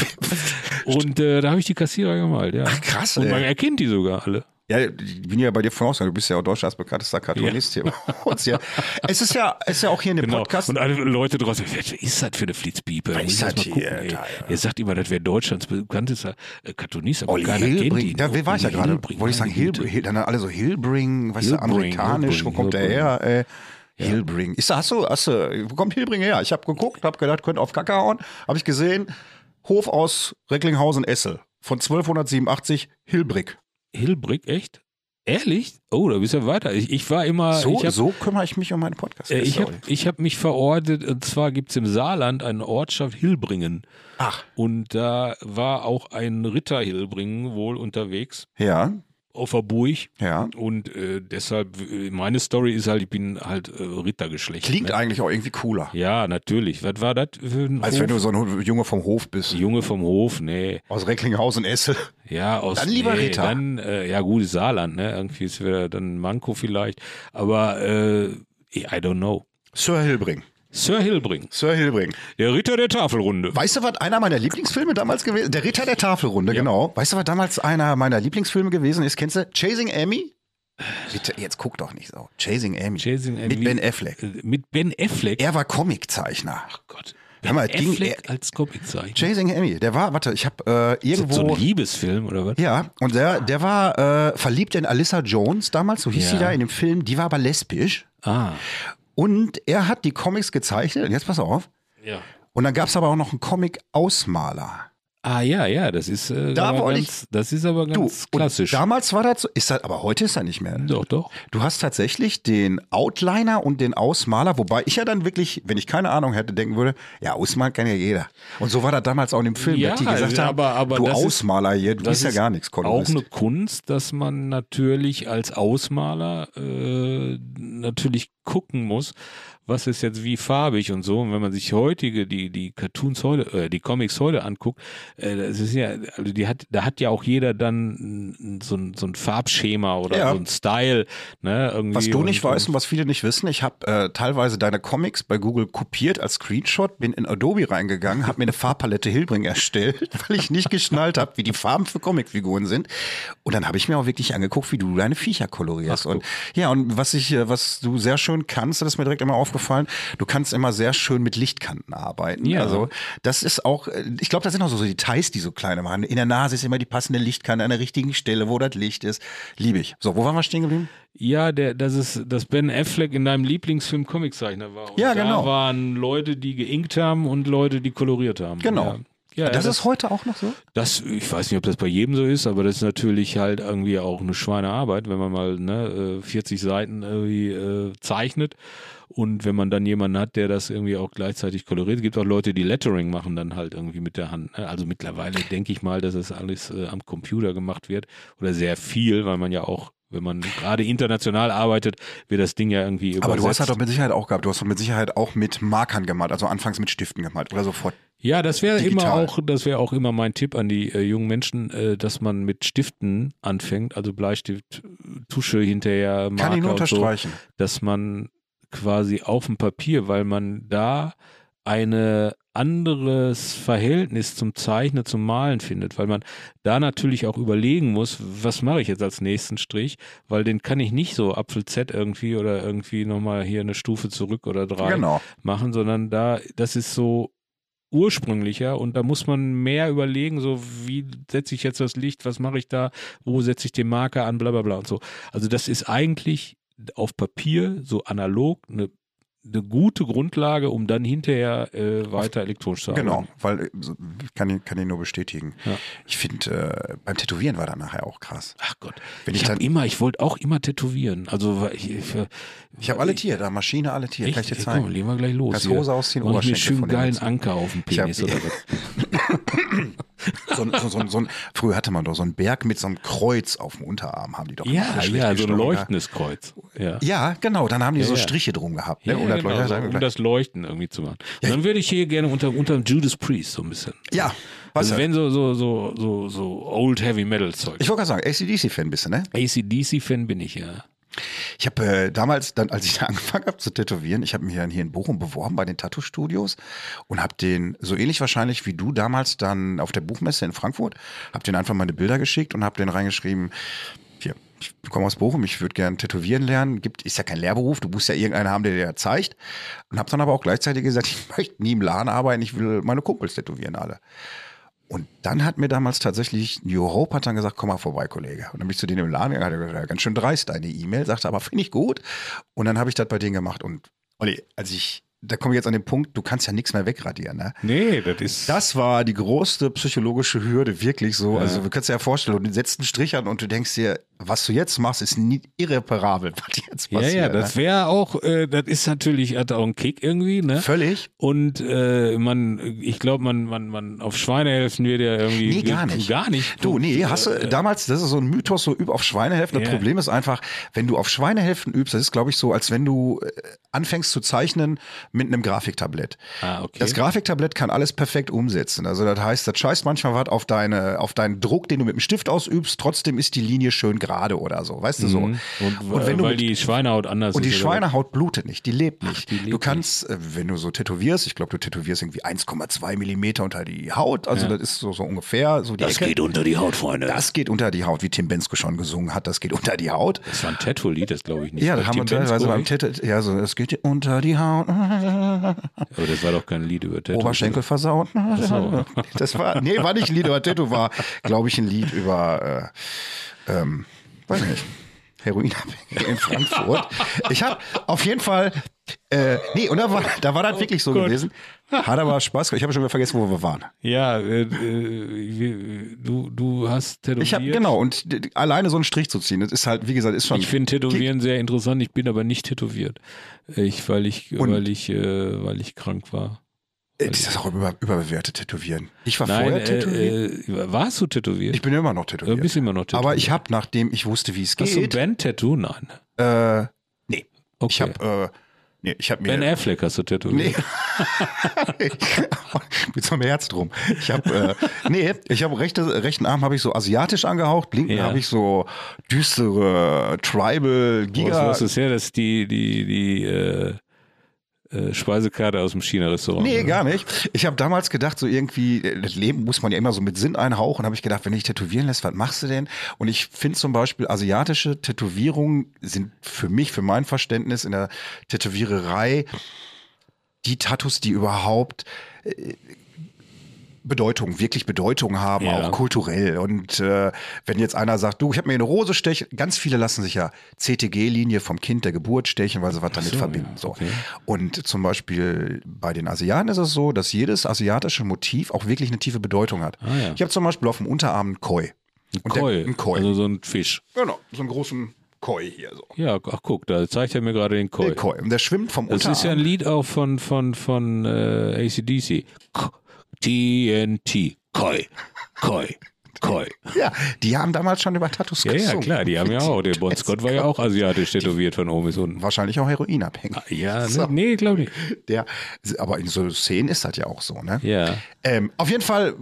Und äh, da habe ich die Kassierer gemalt, ja. Ach, krass, Und man ey. erkennt die sogar alle. Ja, ich bin ja bei dir von ausgegangen. Du bist ja auch Deutschlands bekanntester Cartoonist hier bei uns. Ja. Es ist ja, es ist ja auch hier in dem Genau. Podcast. Und alle Leute draußen, was ist das für eine Flitzpiepe? Was ist das gucken, hier, ey. da, ja. Er sagt immer, das wäre Deutschlands bekanntester äh, Cartoonist, aber Olli keiner Hilbring. Da war ich ja gerade. Hilbring, Wollte ich sagen. Hilbring. Hill, dann alle so Hilbring, weißt du, Hilbring, amerikanisch. Hilbring, wo kommt der her? Ey? Hilbring. Ich sag, hast du, hast du, wo kommt Hilbring her? Ich habe geguckt, habe gedacht, könnte auf Kacke hauen. Habe ich gesehen, Hof aus Recklinghausen-Essel von 1287 Hilbrig. Hilbrick, echt? Ehrlich? Oh, da bist du ja weiter. Ich, ich war immer. So, hab, so kümmere ich mich um meinen Podcast. Äh, ich habe hab mich verortet, und zwar gibt es im Saarland eine Ortschaft Hilbringen. Ach, Und da war auch ein Ritter Hilbringen wohl unterwegs ja, auf der Burg. ja. Und äh, deshalb, äh, meine Story ist halt, ich bin halt äh, Rittergeschlecht. Klingt ne? eigentlich auch irgendwie cooler. Ja, natürlich. Was war das für ein Als Hof? wenn du so ein Junge vom Hof bist. Junge vom Hof? Nee. Aus Recklinghausen-Essel. Ja, aus. Dann lieber nee, Ritter. Dann, äh, ja, gut, Saarland, ne? Irgendwie ist wieder dann Manko vielleicht. Aber, äh, I don't know. Sir Hilbring. Sir Hilbring, Sir Hilbring. der Ritter der Tafelrunde. Weißt du, was einer meiner Lieblingsfilme damals gewesen Der Ritter der Tafelrunde, genau. Weißt du, was damals einer meiner Lieblingsfilme gewesen ist? Kennst du Chasing Amy? Bitte, jetzt guck doch nicht so. Chasing Amy. Chasing Amy. Mit Ben Affleck. Äh, Mit Ben Affleck. Er war Comiczeichner. Ach Gott. Ben mal, ging- Affleck als Comiczeichner. Chasing Amy. Der war, warte, ich habe äh, Ist das so irgendwo. ein Liebesfilm oder was? ja, und der, der war äh, verliebt in Alyssa Jones damals, so hieß Ja. sie da in dem Film. Die war aber lesbisch. Ah. Und er hat die Comics gezeichnet. Und jetzt pass auf. Ja. Und dann gab es aber auch noch einen Comic-Ausmaler. Ah ja, ja, das ist, äh, Da aber ganz, das ist aber Du, ganz und klassisch. damals war das so, ist das, aber heute ist er nicht mehr. Doch, doch. Du hast tatsächlich den Outliner und den Ausmaler, wobei ich ja dann wirklich, wenn ich keine Ahnung hätte, denken würde, ja, ausmalen kann ja jeder. Und so war das damals auch in dem Film, Ja, dass die gesagt haben, aber- aber du das ist- Ausmaler hier, du Das bist ja gar nichts, Auch Kolorist. eine Kunst, dass man natürlich als Ausmaler äh, natürlich gucken muss, was ist jetzt wie farbig und so. Und wenn man sich heutige, die, die Cartoons heute, äh, die Comics heute anguckt, äh, das ist ja, also die hat, da hat ja auch jeder dann so ein, so ein Farbschema oder Ja. so ein Style, ne, irgendwie. Was du nicht und, weißt und was viele nicht wissen, ich habe äh, teilweise deine Comics bei Google kopiert als Screenshot, bin in Adobe reingegangen, habe mir eine Farbpalette Hilbring erstellt, weil ich nicht geschnallt habe, wie die Farben für Comicfiguren sind. Und dann habe ich mir auch wirklich angeguckt, wie du deine Viecher kolorierst. und ja, und was ich, äh, was du sehr schön kannst, das ist mir direkt immer aufgefallen, du kannst immer sehr schön mit Lichtkanten arbeiten. Ja. Also das ist auch, äh, ich glaube, das sind auch so Details, die so kleine machen. In der Nase ist immer die passende Lichtkante an der richtigen Stelle, wo das Licht ist. Liebe ich. So, wo waren wir stehen geblieben? Ja, der, das ist, dass Ben Affleck in deinem Lieblingsfilm Comiczeichner war. Und Ja, da genau. waren Leute, die geinkt haben und Leute, die koloriert haben. Genau. Ja, ja das, das, ist heute auch noch so? das, ich weiß nicht, ob das bei jedem so ist, aber das ist natürlich halt irgendwie auch eine Schweinearbeit, wenn man mal ne, äh, 40 Seiten irgendwie äh, zeichnet und wenn man dann jemanden hat, der das irgendwie auch gleichzeitig koloriert. Es gibt auch Leute, die Lettering machen dann halt irgendwie mit der Hand. Ne? Also mittlerweile denke ich mal, dass es alles äh, am Computer gemacht wird oder sehr viel, weil man ja auch wenn man gerade international arbeitet, wird das Ding ja irgendwie übersetzt. Aber du hast halt doch mit Sicherheit auch gehabt. Du hast doch mit Sicherheit auch mit Markern gemalt, also anfangs mit Stiften gemalt oder sofort. Ja, das wäre immer auch, das wäre auch immer mein Tipp an die äh, jungen Menschen, äh, dass man mit Stiften anfängt, also Bleistift, Tusche hinterher, Marker Kann ich nur und so, unterstreichen. dass man quasi auf dem Papier, weil man da eine anderes Verhältnis zum Zeichnen, zum Malen findet, weil man da natürlich auch überlegen muss, was mache ich jetzt als nächsten Strich, weil den kann ich nicht so Apfel Z irgendwie oder irgendwie nochmal hier eine Stufe zurück oder drei Genau. machen, sondern da, das ist so ursprünglicher und da muss man mehr überlegen, so wie setze ich jetzt das Licht, was mache ich da, wo setze ich den Marker an, bla bla bla und so. Also das ist eigentlich auf Papier so analog eine, eine gute Grundlage, um dann hinterher äh, weiter elektronisch zu arbeiten. Genau, weil äh, kann ich, kann ich nur bestätigen. Ja. Ich finde, äh, beim Tätowieren war da nachher auch krass. Ach Gott. Wenn ich ich habe dann- immer, ich wollte auch immer tätowieren. Also ich, ich, Ich habe alle Tiere, da Maschine, alle Tiere, kann ich dir Echt? Ja, komm, zeigen. legen wir gleich los. Kannst hier. Hose ausziehen, Mach ich mir Oberschenkel schön geilen. Anker auf dem Ich hab- Penis oder was? So, so, so, so, ein- früher hatte man doch so einen Berg mit so einem Kreuz auf dem Unterarm, haben die doch Ja, ja, so ein gestochen, leuchtendes Kreuz. Ja. Ja, genau, dann haben die so. Striche drum gehabt. Ne? Ja, genau, Leute, so, sagen wir um das Leuchten irgendwie zu machen. Und dann würde ich hier gerne unter, unter Judas Priest so ein bisschen. ja, was Also wenn so, so, so, so, so Old Heavy Metal Zeug. Ich wollte gerade sagen, ACDC-Fan bist du, ne? ACDC-Fan bin ich, ja. Ich habe äh, damals, dann, als ich da angefangen habe zu tätowieren, ich habe mich dann hier in Bochum beworben bei den Tattoo-Studios und habe den, so ähnlich wahrscheinlich wie du damals dann auf der Buchmesse in Frankfurt, habe den einfach meine Bilder geschickt und habe den reingeschrieben, ich komme aus Bochum, ich würde gerne tätowieren lernen, gibt, ist ja kein Lehrberuf, du musst ja irgendeinen haben, der dir das zeigt. Und habe dann aber auch gleichzeitig gesagt, ich möchte nie im Laden arbeiten, ich will meine Kumpels tätowieren alle. Und dann hat mir damals tatsächlich New Hope hat dann gesagt, komm mal vorbei, Kollege. Und dann bin ich zu denen im Laden gegangen, hat gesagt, ja, ganz schön dreist deine E-Mail, sagte aber, finde ich gut. Und dann habe ich das bei denen gemacht. Und Olli, als ich, da komme ich jetzt an den Punkt, du kannst ja nichts mehr wegradieren, ne? Nee, das ist. Das war die größte psychologische Hürde, wirklich so. Also, du kannst dir ja vorstellen, du setzt einen Strich an und du denkst dir, was du jetzt machst, ist nie irreparabel, was jetzt ja, passiert. ja, das ne? wäre auch, äh, das ist natürlich, hat auch einen Kick irgendwie, ne? Völlig. Und äh, man, ich glaube, man, man, man auf Schweinehälften wird ja irgendwie. Nee, gar nicht. Gar nicht. Du, nee, hast du damals, das ist so ein Mythos, so üb auf Schweinehälften. Das Ja. Problem ist einfach, wenn du auf Schweinehälften übst, das ist, glaube ich, so, als wenn du äh, anfängst zu zeichnen mit einem Grafiktablett. Ah, okay. Das Grafiktablett kann alles perfekt umsetzen. Also das heißt, das scheißt manchmal was auf deine, auf deinen Druck, den du mit dem Stift ausübst, trotzdem ist die Linie schön gerade oder so, weißt du so. Mhm. Und, Und wenn du weil mit- die Schweinehaut anders Und die ist. oder was? Schweinehaut blutet nicht, die lebt nicht. die lebt du kannst, äh, wenn du so tätowierst, ich glaube, du tätowierst irgendwie 1,2 Millimeter unter die Haut, also das ist so, so ungefähr so die Das Ecke. geht unter die Haut, Freunde. Das, Das geht unter die Haut, wie Tim Bensko schon gesungen hat. Das geht unter die Haut. war ein Tattoo-Lied, das glaube ich nicht. Ja, das haben wir Tim teilweise beim? Tattoo. Ja, so, es geht unter die Haut. Aber das war doch kein Lied über Tattoo. Oberschenkel versaut. so. Das war, nee, war nicht ein Lied über Tattoo, war, glaube ich, ein Lied über, äh, ähm, weiß ich nicht. Heroinabhängige in Frankfurt. Ich habe auf jeden Fall, äh, nee, und da war, da war das wirklich so Gott. gewesen. Hat aber Spaß gemacht. Ich habe schon wieder vergessen, wo wir waren. Ja, äh, äh, du, du hast tätowiert. Ich habe genau und alleine so einen Strich zu ziehen, das ist halt, wie gesagt, ist schon. Ich finde Tätowieren sehr interessant. Ich bin aber nicht tätowiert, ich, weil ich, Und- weil ich, äh, weil ich krank war. Äh, Das ist auch über, überbewertet tätowieren. Ich war Nein, vorher tätowiert. äh, äh, warst du tätowiert? ich bin immer noch Du tätowiert. bist immer noch tätowiert. aber ich habe, nachdem ich wusste, wie es Hast du ein geht, Band-Tattoo? Nein. äh, nee, Okay. ich habe, äh, nee, ich habe mir Ben Affleck hast du tätowiert. Nee. Mit so einem Herz drum. Ich habe, äh, nee, ich habe rechte, rechten Arm habe ich so asiatisch angehaucht, linken Ja. habe ich so düstere Tribal Giga. was ist her? Das ist die, die, die äh, äh, Speisekarte aus dem China-Restaurant. Nee, ne? gar nicht. Ich habe damals gedacht, so irgendwie, das Leben muss man ja immer so mit Sinn einhauchen. habe ich gedacht, wenn du dich tätowieren lässt, was machst du denn? Und ich finde zum Beispiel, asiatische Tätowierungen sind für mich, für mein Verständnis in der Tätowiererei die Tattoos, die überhaupt äh, Bedeutung, wirklich Bedeutung haben, Ja. auch kulturell. Und äh, wenn jetzt einer sagt, du, ich habe mir eine Rose stechen, ganz viele lassen sich ja CTG-Linie vom Kind der Geburt stechen, weil sie was damit so, verbinden. ja, So. okay. Und zum Beispiel bei den Asiaten ist es so, dass jedes asiatische Motiv auch wirklich eine tiefe Bedeutung hat. Ah, ja. Ich habe zum Beispiel auf dem Unterarm einen Koi. Der- Koi. Ein Koi. Also so ein Fisch. genau, so einen großen Koi hier. So. Ja, ach guck, da zeigt er mir gerade den Koi. Der Koi. Und der schwimmt vom Das Unterarm. ist ja ein Lied auch von, von, von äh, ACDC. K TNT. Koi. Koi. Koi. ja, die haben damals schon über Tattoos Ja, ja, gesungen. klar, die haben ja auch. Der Bon Scott war ja auch asiatisch tätowiert von oben bis unten. Wahrscheinlich auch heroinabhängig. Ja, ne? So. nee, glaube ich. Der, aber in so Szenen ist das ja auch so, ne? Ja. Ähm, auf jeden Fall,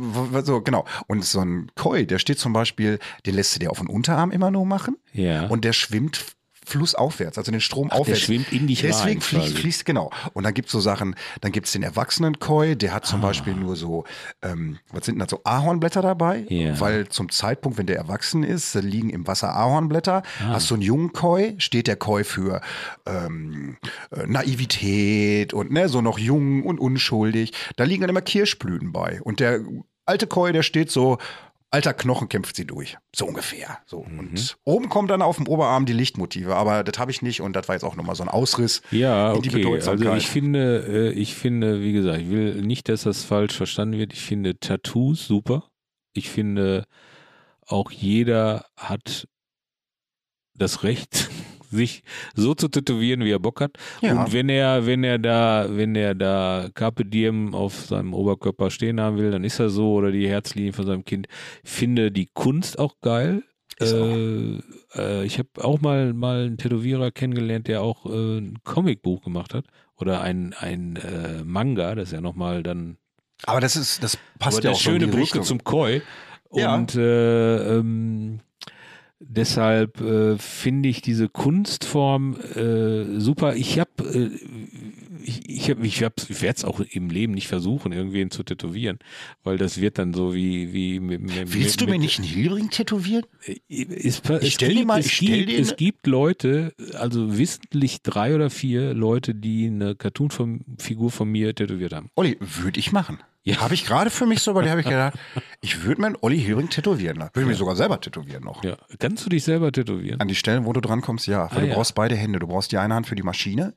so, genau. Und so ein Koi, der steht zum Beispiel, den lässt du dir auf den Unterarm immer nur machen. Ja. Und der schwimmt flussaufwärts, also den Strom der aufwärts. schwimmt in dich Deswegen rein fließt, fließt, genau. Und dann gibt's so Sachen, dann gibt's den erwachsenen Koi, der hat zum Ah. Beispiel nur so, ähm, was sind denn das, so Ahornblätter dabei? Ja. Weil zum Zeitpunkt, wenn der erwachsen ist, liegen im Wasser Ahornblätter. Ah. Hast du einen jungen Koi, steht der Koi für ähm, äh, Naivität und ne, so noch jung und unschuldig. Da liegen dann immer Kirschblüten bei. Und der alte Koi, der steht so, alter Knochen kämpft sie durch. So ungefähr. So. Mhm. Und oben kommen dann auf dem Oberarm die Lichtmotive, aber das habe ich nicht und das war jetzt auch nochmal so ein Ausriss Ja, in die okay. Also ich finde, äh, ich finde, wie gesagt, ich will nicht, dass das falsch verstanden wird. Ich finde Tattoos super. Ich finde, auch jeder hat das Recht, sich so zu tätowieren, wie er Bock hat. Ja. Und wenn er, wenn er da, wenn er da Carpe Diem auf seinem Oberkörper stehen haben will, dann ist er so oder die Herzlinie von seinem Kind. Ich finde die Kunst auch geil. Äh, äh, ich habe auch mal, mal einen Tätowierer kennengelernt, der auch äh, ein Comicbuch gemacht hat. Oder ein, ein äh, Manga, das ist ja nochmal dann aber das ist, das passt aber ja auch in schöne Brücke Richtung. zum Koi. Ja. Und äh, ähm, deshalb äh, finde ich diese Kunstform äh, super. Ich habe, äh, ich, ich, hab, ich, ich werde es auch im Leben nicht versuchen, irgendwen zu tätowieren, weil das wird dann so wie wie mit, mit, Willst du mit, mir nicht einen Hilbring tätowieren? es, Ich es, stell dir mal- es, ich stell gibt, es ne- gibt Leute, also wissentlich drei oder vier Leute, die eine Cartoon-Figur von mir tätowiert haben. Olli, würde ich machen. Ja. Habe ich gerade für mich so, weil habe ich gedacht, ich würde mir einen Olli Hilbring tätowieren lassen. Würde ich mir sogar selber tätowieren noch. Ja. Kannst du dich selber tätowieren? An die Stellen, wo du drankommst, ja. Weil Ah, du ja. brauchst beide Hände. Du brauchst die eine Hand für die Maschine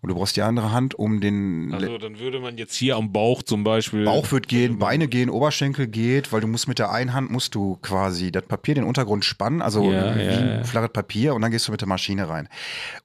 und du brauchst die andere Hand, um den Also dann würde man jetzt hier am Bauch zum Beispiel. Bauch wird gehen, Beine gehen, Oberschenkel geht, weil du musst mit der einen Hand musst du quasi das Papier, den Untergrund spannen, also Ja, wie ja, ein ja. flaches Papier und dann gehst du mit der Maschine rein.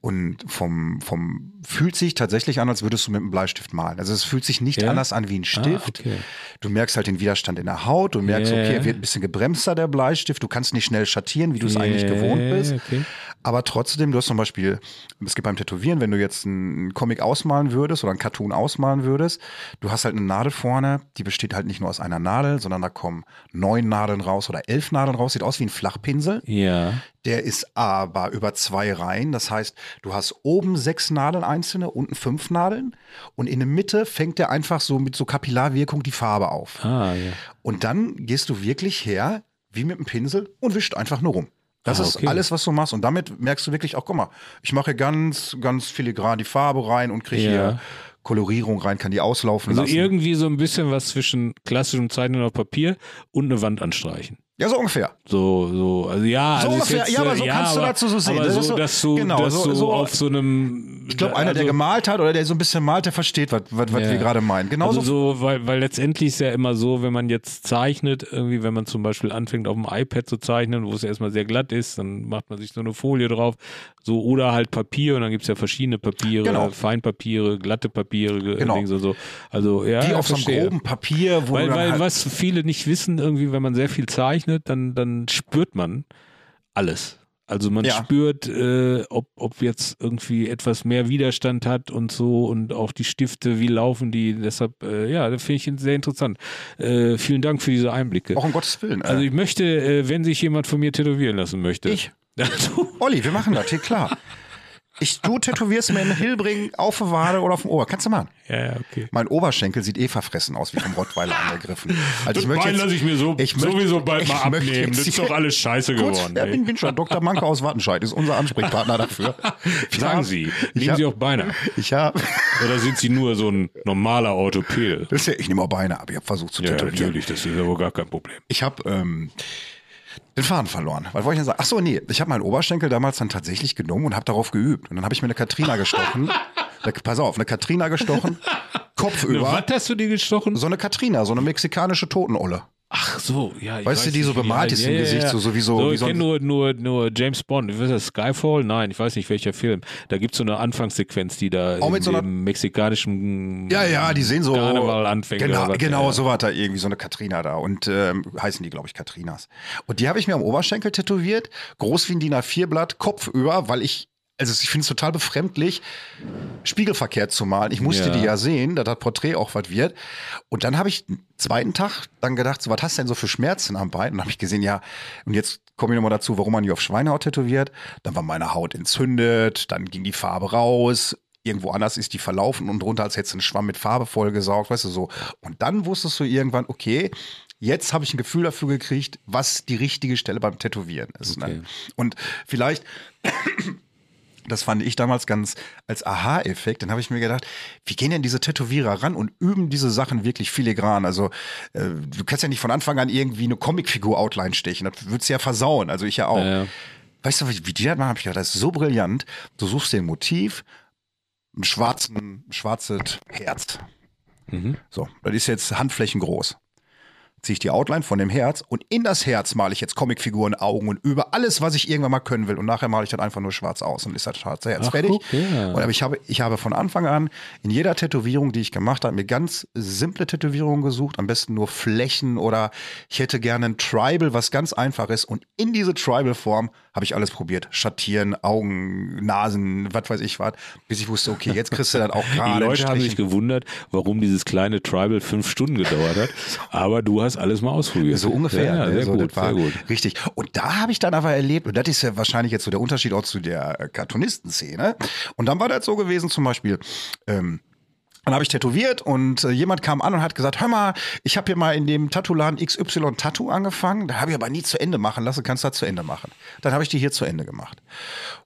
Und vom, vom fühlt sich tatsächlich an, als würdest du mit einem Bleistift malen. Also es fühlt sich nicht anders an wie ein Stift. Ah, okay. Du merkst halt den Widerstand in der Haut, du merkst, okay, er wird ein bisschen gebremster, der Bleistift, du kannst nicht schnell schattieren, wie du es eigentlich gewohnt bist. okay. Aber trotzdem, du hast zum Beispiel, es gibt beim Tätowieren, wenn du jetzt einen Comic ausmalen würdest oder einen Cartoon ausmalen würdest, du hast halt eine Nadel vorne, die besteht halt nicht nur aus einer Nadel, sondern da kommen neun Nadeln raus oder elf Nadeln raus, sieht aus wie ein Flachpinsel. Ja. Der ist aber über zwei Reihen. Das heißt, du hast oben sechs Nadeln einzelne, unten fünf Nadeln. Und in der Mitte fängt der einfach so mit so Kapillarwirkung die Farbe auf. Ah, ja. Und dann gehst du wirklich her, wie mit einem Pinsel, und wischt einfach nur rum. Das Ah, ist okay. alles, was du machst. Und damit merkst du wirklich auch, guck mal, ich mache hier ganz, ganz filigran die Farbe rein und kriege Ja. hier Kolorierung rein, kann die auslaufen Also lassen. irgendwie so ein bisschen was zwischen klassischem Zeichnen auf Papier und eine Wand anstreichen. Ja, so ungefähr. So, so, also ja, So also ungefähr, jetzt, ja, aber äh, so kannst du aber- dazu so sehen. Das so, ist so- dass du, genau, dass so- du so- auf so einem. Ich glaube, einer, der also- gemalt hat oder der so ein bisschen malt, der versteht, was, was, was Ja. wir gerade meinen. Genauso Also so, weil, weil letztendlich ist ja immer so, wenn man jetzt zeichnet, irgendwie, wenn man zum Beispiel anfängt auf dem iPad zu zeichnen, wo es erstmal sehr glatt ist, dann macht man sich so eine Folie drauf, so oder halt Papier und dann gibt es ja verschiedene Papiere, Genau. Feinpapiere, glatte Papiere, ge- Genau. Dings so. Also ja, ja, auf so einem groben Papier, wo Weil, du weil halt, was viele nicht wissen, irgendwie, wenn man sehr viel zeichnet, dann, dann spürt man alles. Also man Ja. spürt, äh, ob, ob jetzt irgendwie etwas mehr Widerstand hat und so und auch die Stifte, wie laufen die. Deshalb, äh, ja, das finde ich sehr interessant. Äh, vielen Dank für diese Einblicke. auch um Gottes Willen. Also äh, ich möchte, äh, wenn sich jemand von mir tätowieren lassen möchte. Ich. Olli, wir machen das, hier klar. Ich, du tätowierst mir einen Hilbring auf der Wade oder auf dem Ober. Kannst du machen. ja, ja, okay. Mein Oberschenkel sieht eh verfressen aus, wie vom Rottweiler angegriffen. Also ich möchte Bein lasse ich mir so, ich möchte- sowieso bald ich mal abnehmen. Das ist doch alles scheiße Kurz, geworden. ja, ey. bin, bin schon. Dr. Manke aus Wattenscheid ist unser Ansprechpartner dafür. Wir Sagen haben- Sie, Ich nehmen hab- Sie auch Beine? Ich habe, Oder sind Sie nur so ein normaler Orthopäde? ja, ich nehme auch Beine, aber ich habe versucht zu Ja, tätowieren. natürlich, das ist ja wohl gar kein Problem. Ich habe ähm, den Faden verloren. Was wollte ich denn sagen? Ach so, nee, ich habe meinen Oberschenkel damals dann tatsächlich genommen und habe darauf geübt. Und dann habe ich mir eine Katrina gestochen. Pass auf, eine Katrina gestochen, Kopf über. Was hast du dir gestochen? So eine Katrina, so eine mexikanische Totenolle. Ach so, ja. Ich Weißt du, die so nicht, wie bemalt ist im Gesicht, so- so wie so- wie ich so kenne nur, nur, nur James Bond. Was ist das? Skyfall? Nein, ich weiß nicht, welcher Film. Da gibt es so eine Anfangssequenz, die da Auch mit so einer- mexikanischen Ja, ja, die sehen so. Karneval anfängt. Genau, was, genau ja. so war da irgendwie so eine Katrina da. Und ähm, heißen die, glaube ich, Katrinas. Und die habe ich mir am Oberschenkel tätowiert, groß wie ein DIN A4-Blatt, Kopf über, weil ich. Also ich finde es total befremdlich, spiegelverkehrt zu malen. Ich musste Ja. die ja sehen, dass das Porträt auch was wird. Und dann habe ich den zweiten Tag dann gedacht, so, was hast du denn so für Schmerzen am Bein? Und dann habe ich gesehen, ja, und jetzt komme ich nochmal dazu, warum man die auf Schweinehaut tätowiert. Dann war meine Haut entzündet, dann ging die Farbe raus, irgendwo anders ist die verlaufen und drunter, als hättest du einen Schwamm mit Farbe vollgesaugt, weißt du so. Und dann wusstest du irgendwann, okay, jetzt habe ich ein Gefühl dafür gekriegt, was die richtige Stelle beim Tätowieren ist. Okay. Ne? Und vielleicht das fand ich damals ganz als Aha-Effekt. Dann habe ich mir gedacht, wie gehen denn diese Tätowierer ran und üben diese Sachen wirklich filigran? Also äh, du kannst ja nicht von Anfang an irgendwie eine Comicfigur-Outline stechen. Das würdest du ja versauen. Also ich ja auch. Ja. Weißt du, wie die das machen? Hab ich gedacht, das ist so brillant. Du suchst dir ein Motiv, ein schwarzen, ein schwarzes Herz. Mhm. So, das ist jetzt handflächengroß. Ziehe ich die Outline von dem Herz und in das Herz male ich jetzt Comicfiguren, Augen und über alles, was ich irgendwann mal können will. Und nachher male ich das einfach nur schwarz aus und ist das schwarze Herz Ach, fertig. ja. Und aber ich habe, ich habe von Anfang an in jeder Tätowierung, die ich gemacht habe, mir ganz simple Tätowierungen gesucht, am besten nur Flächen oder ich hätte gerne ein Tribal, was ganz einfach ist. Und in diese Tribal-Form habe ich alles probiert. Schattieren, Augen, Nasen, was weiß ich was, bis ich wusste, okay, jetzt kriegst du das auch Die gerade. Leute haben sich gewundert, warum dieses kleine Tribal fünf Stunden gedauert hat. Aber du hast alles mal ausprobiert. So ungefähr. Ja, ne? sehr so, gut, sehr gut. Richtig. Und da habe ich dann aber erlebt, und das ist ja wahrscheinlich jetzt so der Unterschied auch zu der äh, Cartoonistenszene. Und dann war das so gewesen, zum Beispiel, ähm, dann habe ich tätowiert und äh, jemand kam an und hat gesagt, hör mal, ich habe hier mal in dem Tattoo-Laden XY Tattoo angefangen, da habe ich aber nie zu Ende machen lassen, kannst du das zu Ende machen. Dann habe ich die hier zu Ende gemacht.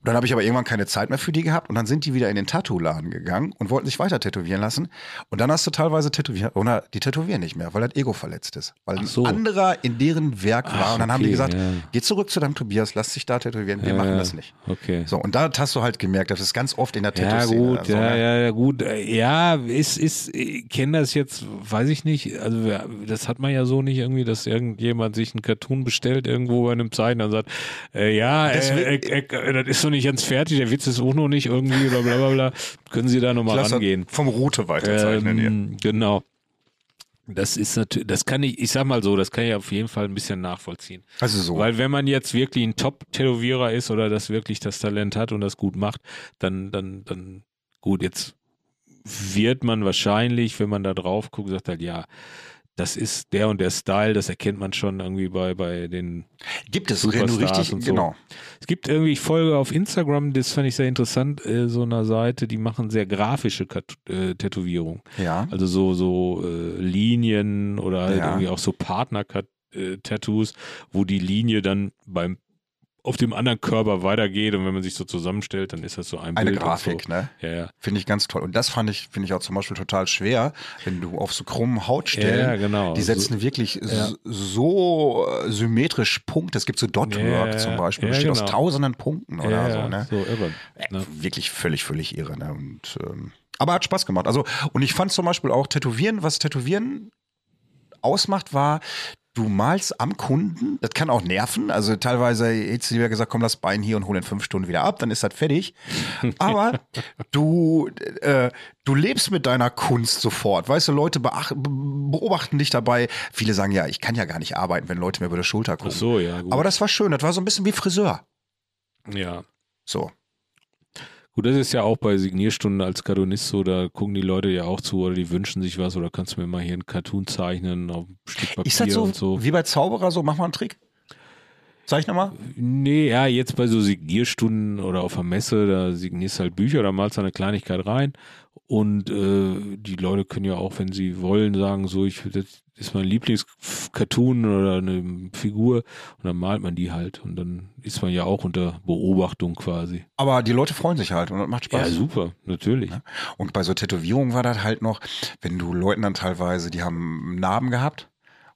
Und dann habe ich aber irgendwann keine Zeit mehr für die gehabt und dann sind die wieder in den Tattoo-Laden gegangen und wollten sich weiter tätowieren lassen. Und dann hast du teilweise tätowiert, oder die tätowieren nicht mehr, weil das Ego verletzt ist. Weil ein so. anderer in deren Werk war und dann haben die okay, gesagt, ja. geh zurück zu deinem Tobias, lass dich da tätowieren, wir Ja, machen ja. das nicht. Okay. So, und da hast du halt gemerkt, das ist ganz oft in der Ja, Tattoo-Szene. gut, also, ja, ja, ja, gut. Äh, Ja, ist, ist, ich kenne das jetzt, weiß ich nicht. Also, das hat man ja so nicht irgendwie, dass irgendjemand sich einen Cartoon bestellt irgendwo bei einem Zeichner und sagt, äh, ja, äh, Deswegen- äh, äh, das ist noch nicht ganz fertig, der Witz ist auch noch nicht irgendwie oder bla, bla, bla. Können Sie da nochmal das rangehen? Vom Route weiterzeichnen hier. Ähm, genau. Das ist natürlich, das kann ich, ich sag mal so, das kann ich auf jeden Fall ein bisschen nachvollziehen. Also so. Weil wenn man jetzt wirklich ein Top-Tätowierer ist oder das wirklich das Talent hat und das gut macht, dann, dann, dann, gut, jetzt wird man wahrscheinlich, wenn man da drauf guckt, sagt halt, ja, das ist der und der Style, das erkennt man schon irgendwie bei, bei den Gibt es Superstars richtig, und so. genau. es gibt irgendwie, ich folge auf Instagram, das fand ich sehr interessant, äh, so einer Seite, die machen sehr grafische Kat äh, Tätowierungen. Ja. Also so, so äh, Linien oder halt Ja. irgendwie auch so Partner-Tattoos, wo die Linie dann beim auf dem anderen Körper weitergeht und wenn man sich so zusammenstellt, dann ist das so ein Eine Bild Grafik, so. ne? Ja, ja. Finde ich ganz toll. Und das fand ich, finde ich auch zum Beispiel total schwer, wenn du auf so krummen Hautstellen, Ja, genau. die setzen wirklich s- so äh, symmetrisch Punkte. Es gibt so Dotwork Ja, zum Beispiel. ja, Besteht aus genau. tausenden Punkten oder ja, so, ne? so irre. Äh, Ne? Wirklich völlig, völlig irre. Ne? Und, ähm, aber hat Spaß gemacht. Also, und ich fand zum Beispiel auch Tätowieren, was Tätowieren ausmacht, war, du malst am Kunden, das kann auch nerven. Also teilweise hättest du dir gesagt, komm, lass Bein hier und hol in fünf Stunden wieder ab, dann ist das fertig. Aber du, äh, du lebst mit deiner Kunst sofort. Weißt du, Leute beobachten dich dabei. Viele sagen ja, ich kann ja gar nicht arbeiten, wenn Leute mir über die Schulter gucken. Ach so, ja, gut. Aber das war schön. Das war so ein bisschen wie Friseur. ja. So. Gut, das ist ja auch bei Signierstunden als Cartoonist so, da gucken die Leute ja auch zu oder die wünschen sich was oder kannst du mir mal hier einen Cartoon zeichnen auf ein Stück Papier Ist das so, und so. wie bei Zauberer so? Mach mal einen Trick. Zeichne mal. Nee, ja, jetzt bei so Signierstunden oder auf der Messe, da signierst du halt Bücher oder malst da eine Kleinigkeit rein und äh, die Leute können ja auch, wenn sie wollen, sagen, so, ich das ist mein Lieblingscartoon oder eine Figur und dann malt man die halt und dann ist man ja auch unter Beobachtung quasi. Aber die Leute freuen sich halt und das macht Spaß. Ja, super, natürlich. Und bei so Tätowierungen war das halt noch, wenn du Leuten dann teilweise, die haben Narben gehabt.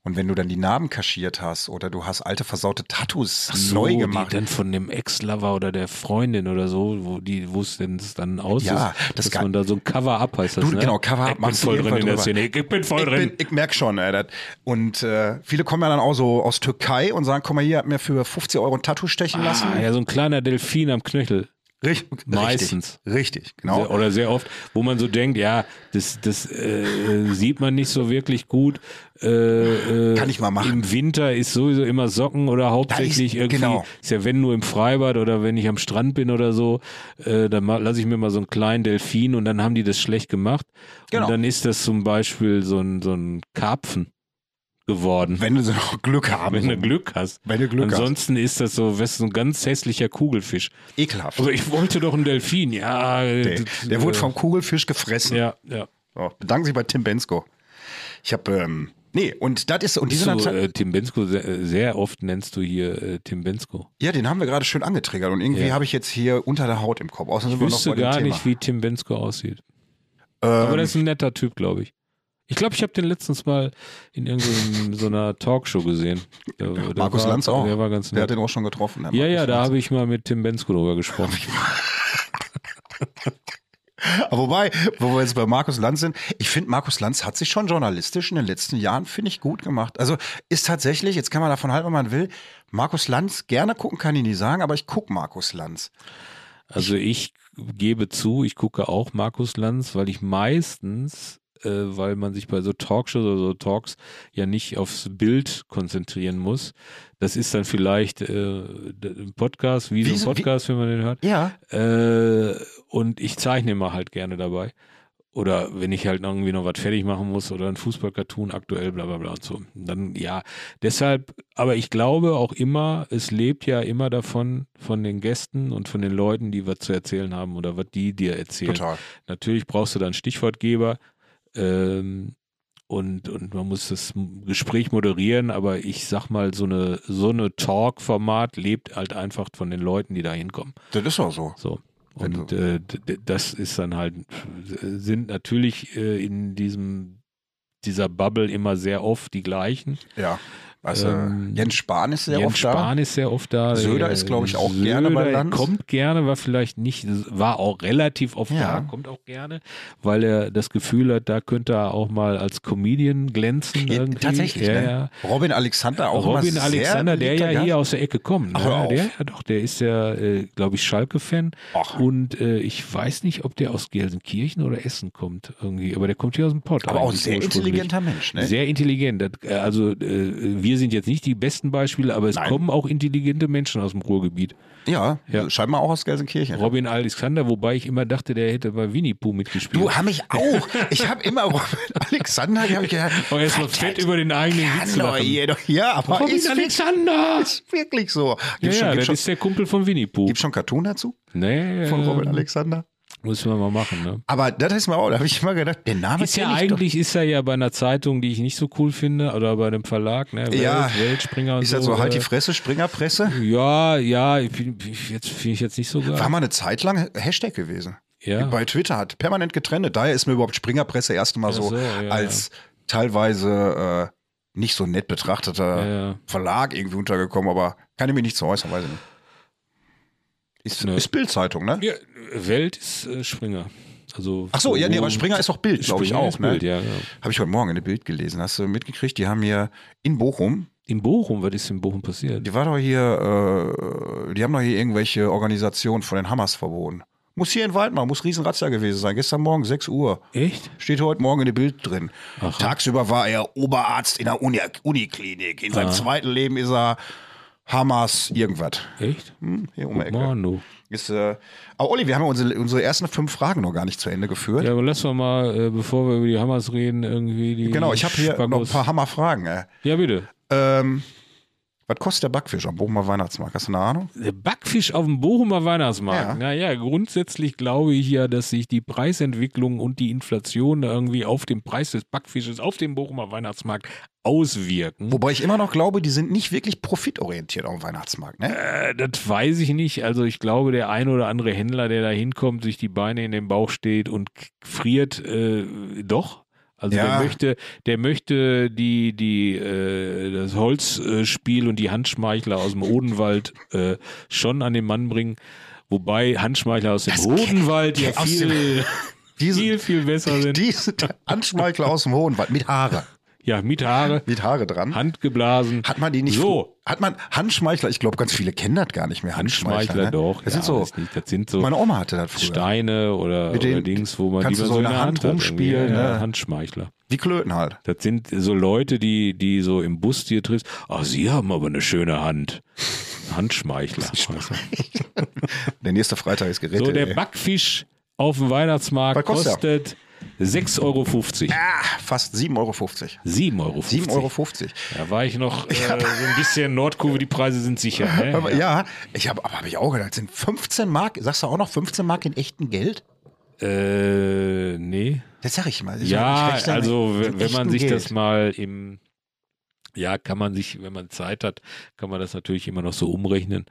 Und wenn du dann die Narben kaschiert hast oder du hast alte versaute Tattoos so, neu Die gemacht. dann von dem Ex-Lover oder der Freundin oder so, wo die, wo es denn dann aus Ja, ist, das dass man da so ein Cover-Up heißt das, Du, ne? genau, Cover-up Ich bin machst du voll drin in der. Szene. Ich bin voll ich, drin. bin, ich merk schon, das. Und äh, viele kommen ja dann auch so aus Türkei und sagen, komm mal hier, hat mir für 50 Euro ein Tattoo stechen lassen. Ah, ja, so ein kleiner Delfin am Knöchel. Richtig, Meistens. Richtig, genau. Sehr, oder sehr oft, wo man so denkt, ja, das, das äh, sieht man nicht so wirklich gut. Äh, äh, Kann ich mal machen. Im Winter ist sowieso immer Socken oder hauptsächlich ist- irgendwie, genau. ist ja wenn nur im Freibad oder wenn ich am Strand bin oder so, äh, dann lasse ich mir mal so einen kleinen Delfin und dann haben die das schlecht gemacht. Genau. Und dann ist das zum Beispiel so ein, so ein Karpfen geworden. Wenn du so noch Glück haben. Wenn du Glück hast. Wenn du Glück hast. Ansonsten ist das so, weißt du, so ein ganz hässlicher Kugelfisch. Ekelhaft. Aber ich wollte doch einen Delfin, ja. Der, das- der wurde äh, vom Kugelfisch gefressen. Ja, ja. So, bedanken Sie bei Tim Bensko. Ich habe, ähm, nee, und das ist, und diese du, äh, Tim Bensko, sehr, sehr oft nennst du hier äh, Tim Bensko. ja, den haben wir gerade schön angetriggert und irgendwie Ja. habe ich jetzt hier unter der Haut im Kopf. Außerdem Ich wüsste gar Thema. nicht, wie Tim Bensko aussieht. ähm, Aber das ist ein netter Typ, glaube ich. Ich glaube, ich habe den letztens mal in irgendeiner so einer Talkshow gesehen. Der, der Markus war, Lanz auch. Der war ganz der hat nett. den auch schon getroffen. Ja, Markus ja, da habe ich mal mit Tim Bensko drüber gesprochen. Aber wobei, wo wir jetzt bei Markus Lanz sind, ich finde, Markus Lanz hat sich schon journalistisch in den letzten Jahren, finde ich, gut gemacht. Also ist tatsächlich, jetzt kann man davon halten, was man will, Markus Lanz, gerne gucken kann ich nie sagen, aber ich gucke Markus Lanz. Also ich gebe zu, ich gucke auch Markus Lanz, weil ich meistens, äh, weil man sich bei so Talkshows oder so Talks ja nicht aufs Bild konzentrieren muss. Das ist dann vielleicht äh, ein Podcast, wie so ein so- wie- Podcast, wenn man den hört. Ja. Äh, und ich zeichne immer halt gerne dabei. Oder wenn ich halt irgendwie noch was fertig machen muss oder ein Fußballcartoon aktuell, bla bla bla und so. Dann ja, deshalb, aber ich glaube auch immer, es lebt ja immer davon, von den Gästen und von den Leuten, die was zu erzählen haben oder was die dir erzählen. Total. Natürlich brauchst du dann Stichwortgeber ähm, und, und man muss das Gespräch moderieren, aber ich sag mal, so eine, so eine Talk-Format lebt halt einfach von den Leuten, die da hinkommen. Das ist auch so. So. Und äh, d- d- das ist dann halt, sind natürlich äh, in diesem, dieser Bubble immer sehr oft die gleichen. Ja. Also Ähm, Jens Spahn ist sehr Jens oft Spahn ist sehr oft da. Söder Äh, ist, glaub ich, auch gerne bei Lanz. Kommt gerne, war vielleicht nicht, war auch relativ oft Ja. da, kommt auch gerne, weil er das Gefühl hat, da könnte er auch mal als Comedian glänzen. da. Ja, irgendwie. tatsächlich, ja, ne? Robin Alexander auch Robin immer Alexander, der ja beliebter hier aus der Ecke kommt. Ne? Ach, hör auf. Der, ja doch, der ist ja, äh, glaube ich, Schalke-Fan. Und äh, ich weiß nicht, ob der aus Gelsenkirchen oder Essen kommt irgendwie, aber der kommt hier aus dem Pott. Aber auch eigentlich sehr intelligenter Mensch, ne? Sehr intelligent. Äh, also äh, wir sind jetzt nicht die besten Beispiele, aber es Nein. kommen auch intelligente Menschen aus dem Ruhrgebiet. ja, Ja. scheinbar auch aus Gelsenkirchen. Robin Alexander, wobei ich immer dachte, der hätte bei Winnie Pooh mitgespielt. Du, hab mich auch. Ich habe immer Robin Alexander, die habe ich gedacht, erstmal was fett über den eigenen Witz doch lachen. jeder. Ja, aber Robin ist, Alexander! ist wirklich so. Ja, Gibt's schon, ja, das schon, ist der Kumpel von Winnie Pooh. gibt's schon Cartoon dazu? Nee, Von Robin Alexander? Müssen wir mal machen, ne? Aber das ist mir auch, da habe ich immer gedacht, der Name Ist ja eigentlich, ist er ja bei einer Zeitung, die ich nicht so cool finde, oder bei einem Verlag, ne? Welt, Ja. Weltspringer und Doch. Ist so. das so halt die äh, Fresse, Springerpresse? Ja, ja, ich bin, ich- jetzt finde ich jetzt nicht so geil. War mal eine Zeit lang Hashtag gewesen. Ja. Bei Twitter hat permanent getrennt. Daher ist mir überhaupt Springerpresse erst mal so, so, ja, als teilweise äh, nicht so nett betrachteter Ja, ja. Verlag irgendwie untergekommen, aber kann ich mich nicht zu äußern, weiß ich nicht. Ist, Nö. ist Bildzeitung, ne? Ja, Welt ist äh, Springer. Also Ach so, ja, nee, aber Springer ist auch Bild, glaube ich auch, ne? Bild, ja, ja. Habe ich heute Morgen in der Bild gelesen. Hast du mitgekriegt? Die haben hier in Bochum, In Bochum, was ist in Bochum passiert? die war doch hier, äh, die haben doch hier irgendwelche Organisationen von den Hammers verboten. Muss hier in Waldmar, muss Riesenrazzia gewesen sein. Gestern Morgen 6 Uhr. Echt? Steht heute Morgen in der Bild drin. Aha. Tagsüber war er Oberarzt in der Uni Uniklinik. In seinem zweiten Leben ist er Hamas irgendwas. Echt? Hm, hier um die Ecke. mal, du. Ist, äh, aber Olli, wir haben ja unsere, unsere ersten fünf Fragen noch gar nicht zu Ende geführt. Ja, aber lass doch mal, äh, bevor wir über die Hammers reden, irgendwie die. genau, ich habe hier noch ein paar Hammerfragen. Äh. Ja, bitte. Ähm, was kostet der Backfisch am Bochumer Weihnachtsmarkt? Hast du eine Ahnung? Der Backfisch auf dem Bochumer Weihnachtsmarkt. Ja. Naja, grundsätzlich glaube ich ja, dass sich die Preisentwicklung und die Inflation irgendwie auf den Preis des Backfisches auf dem Bochumer Weihnachtsmarkt auswirken. Wobei ich immer noch glaube, die sind nicht wirklich profitorientiert auf dem Weihnachtsmarkt. Ne? Äh, das weiß ich nicht. Also ich glaube, der ein oder andere Händler, der da hinkommt, sich die Beine in den Bauch steht und friert, äh, doch. Also Ja. der möchte, der möchte die, die, äh, das Holzspiel und die Handschmeichler aus dem Odenwald äh, schon an den Mann bringen. Wobei Handschmeichler aus dem Odenwald ja viel, Diese, viel, viel besser sind. diese Anschmeichler aus dem Hohenwald mit Haare. Ja, mit Haare, Mit Haare dran. handgeblasen. Hat man die nicht So. Hat man Handschmeichler? Ich glaube, ganz viele kennen das gar nicht mehr. Handschmeichler, Handschmeichler ne? doch. Das ja, sind so. Das, nicht, das sind so Meine Oma hatte das früher. Steine oder, Mit denen oder Dings, wo man kannst die man so in der Hand hat rumspielen. Ja, ne? Handschmeichler. Wie Klöten halt. Das sind so Leute, die, die so im Bus dir triffst. Ach, sie haben aber eine schöne Hand. Handschmeichler. Der nächste Freitag ist gerettet. So, der ey. Backfisch auf dem Weihnachtsmarkt kostet kostet 6,50 Euro. ah, fast 7,50 Euro. 7,50 Euro. 7,50 Euro. Da war ich noch äh, so ein bisschen Nordkurve, die Preise sind sicher. Ne? Aber, ja, ich habe aber hab ich auch gedacht, sind 15 Mark, sagst du auch noch 15 Mark in echtem Geld? Äh, nee. Das sag ich mal. Ich- Ja, ich also wenn, wenn man sich Geld. das mal im, ja, kann man sich, wenn man Zeit hat, kann man das natürlich immer noch so umrechnen.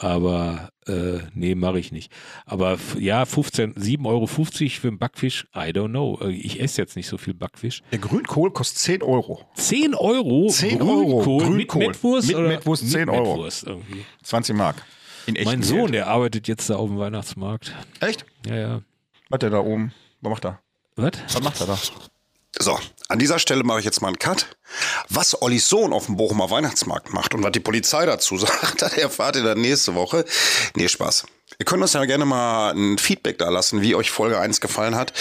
Aber äh, nee, mache ich nicht. Aber ja, 15, 7,50 Euro für einen Backfisch, I don't know. Äh, Ich esse jetzt nicht so viel Backfisch. Der Grünkohl kostet 10 Euro. 10 Euro 10 Euro Grünkohl, Grünkohl. mit Mettwurst? Mit oder? Mettwurst Mit 10 Euro. Mettwurst irgendwie. 20 Mark. In echtem Mein Sohn, Geld. der arbeitet jetzt da auf dem Weihnachtsmarkt. Echt? Ja, ja. Was der da oben? Was macht er? Was? Was macht er da? So, an dieser Stelle mache ich jetzt mal einen Cut. Was Ollis Sohn auf dem Bochumer Weihnachtsmarkt macht und was die Polizei dazu sagt, das erfahrt ihr dann nächste Woche. Nee, Spaß. Ihr könnt uns ja gerne mal ein Feedback da lassen, wie euch Folge 1 gefallen hat.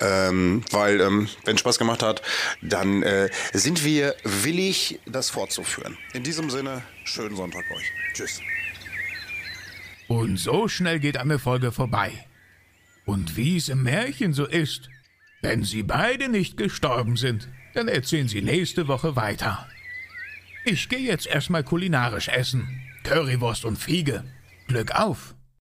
Ähm, weil, ähm, wenn Spaß gemacht hat, dann äh, sind wir willig, das fortzuführen. In diesem Sinne, schönen Sonntag euch. Tschüss. Und so schnell geht eine Folge vorbei. Und wie es im Märchen so ist, wenn sie beide nicht gestorben sind, dann erzählen sie nächste Woche weiter. Ich gehe jetzt erstmal kulinarisch essen. Currywurst und Fiege. Glück auf!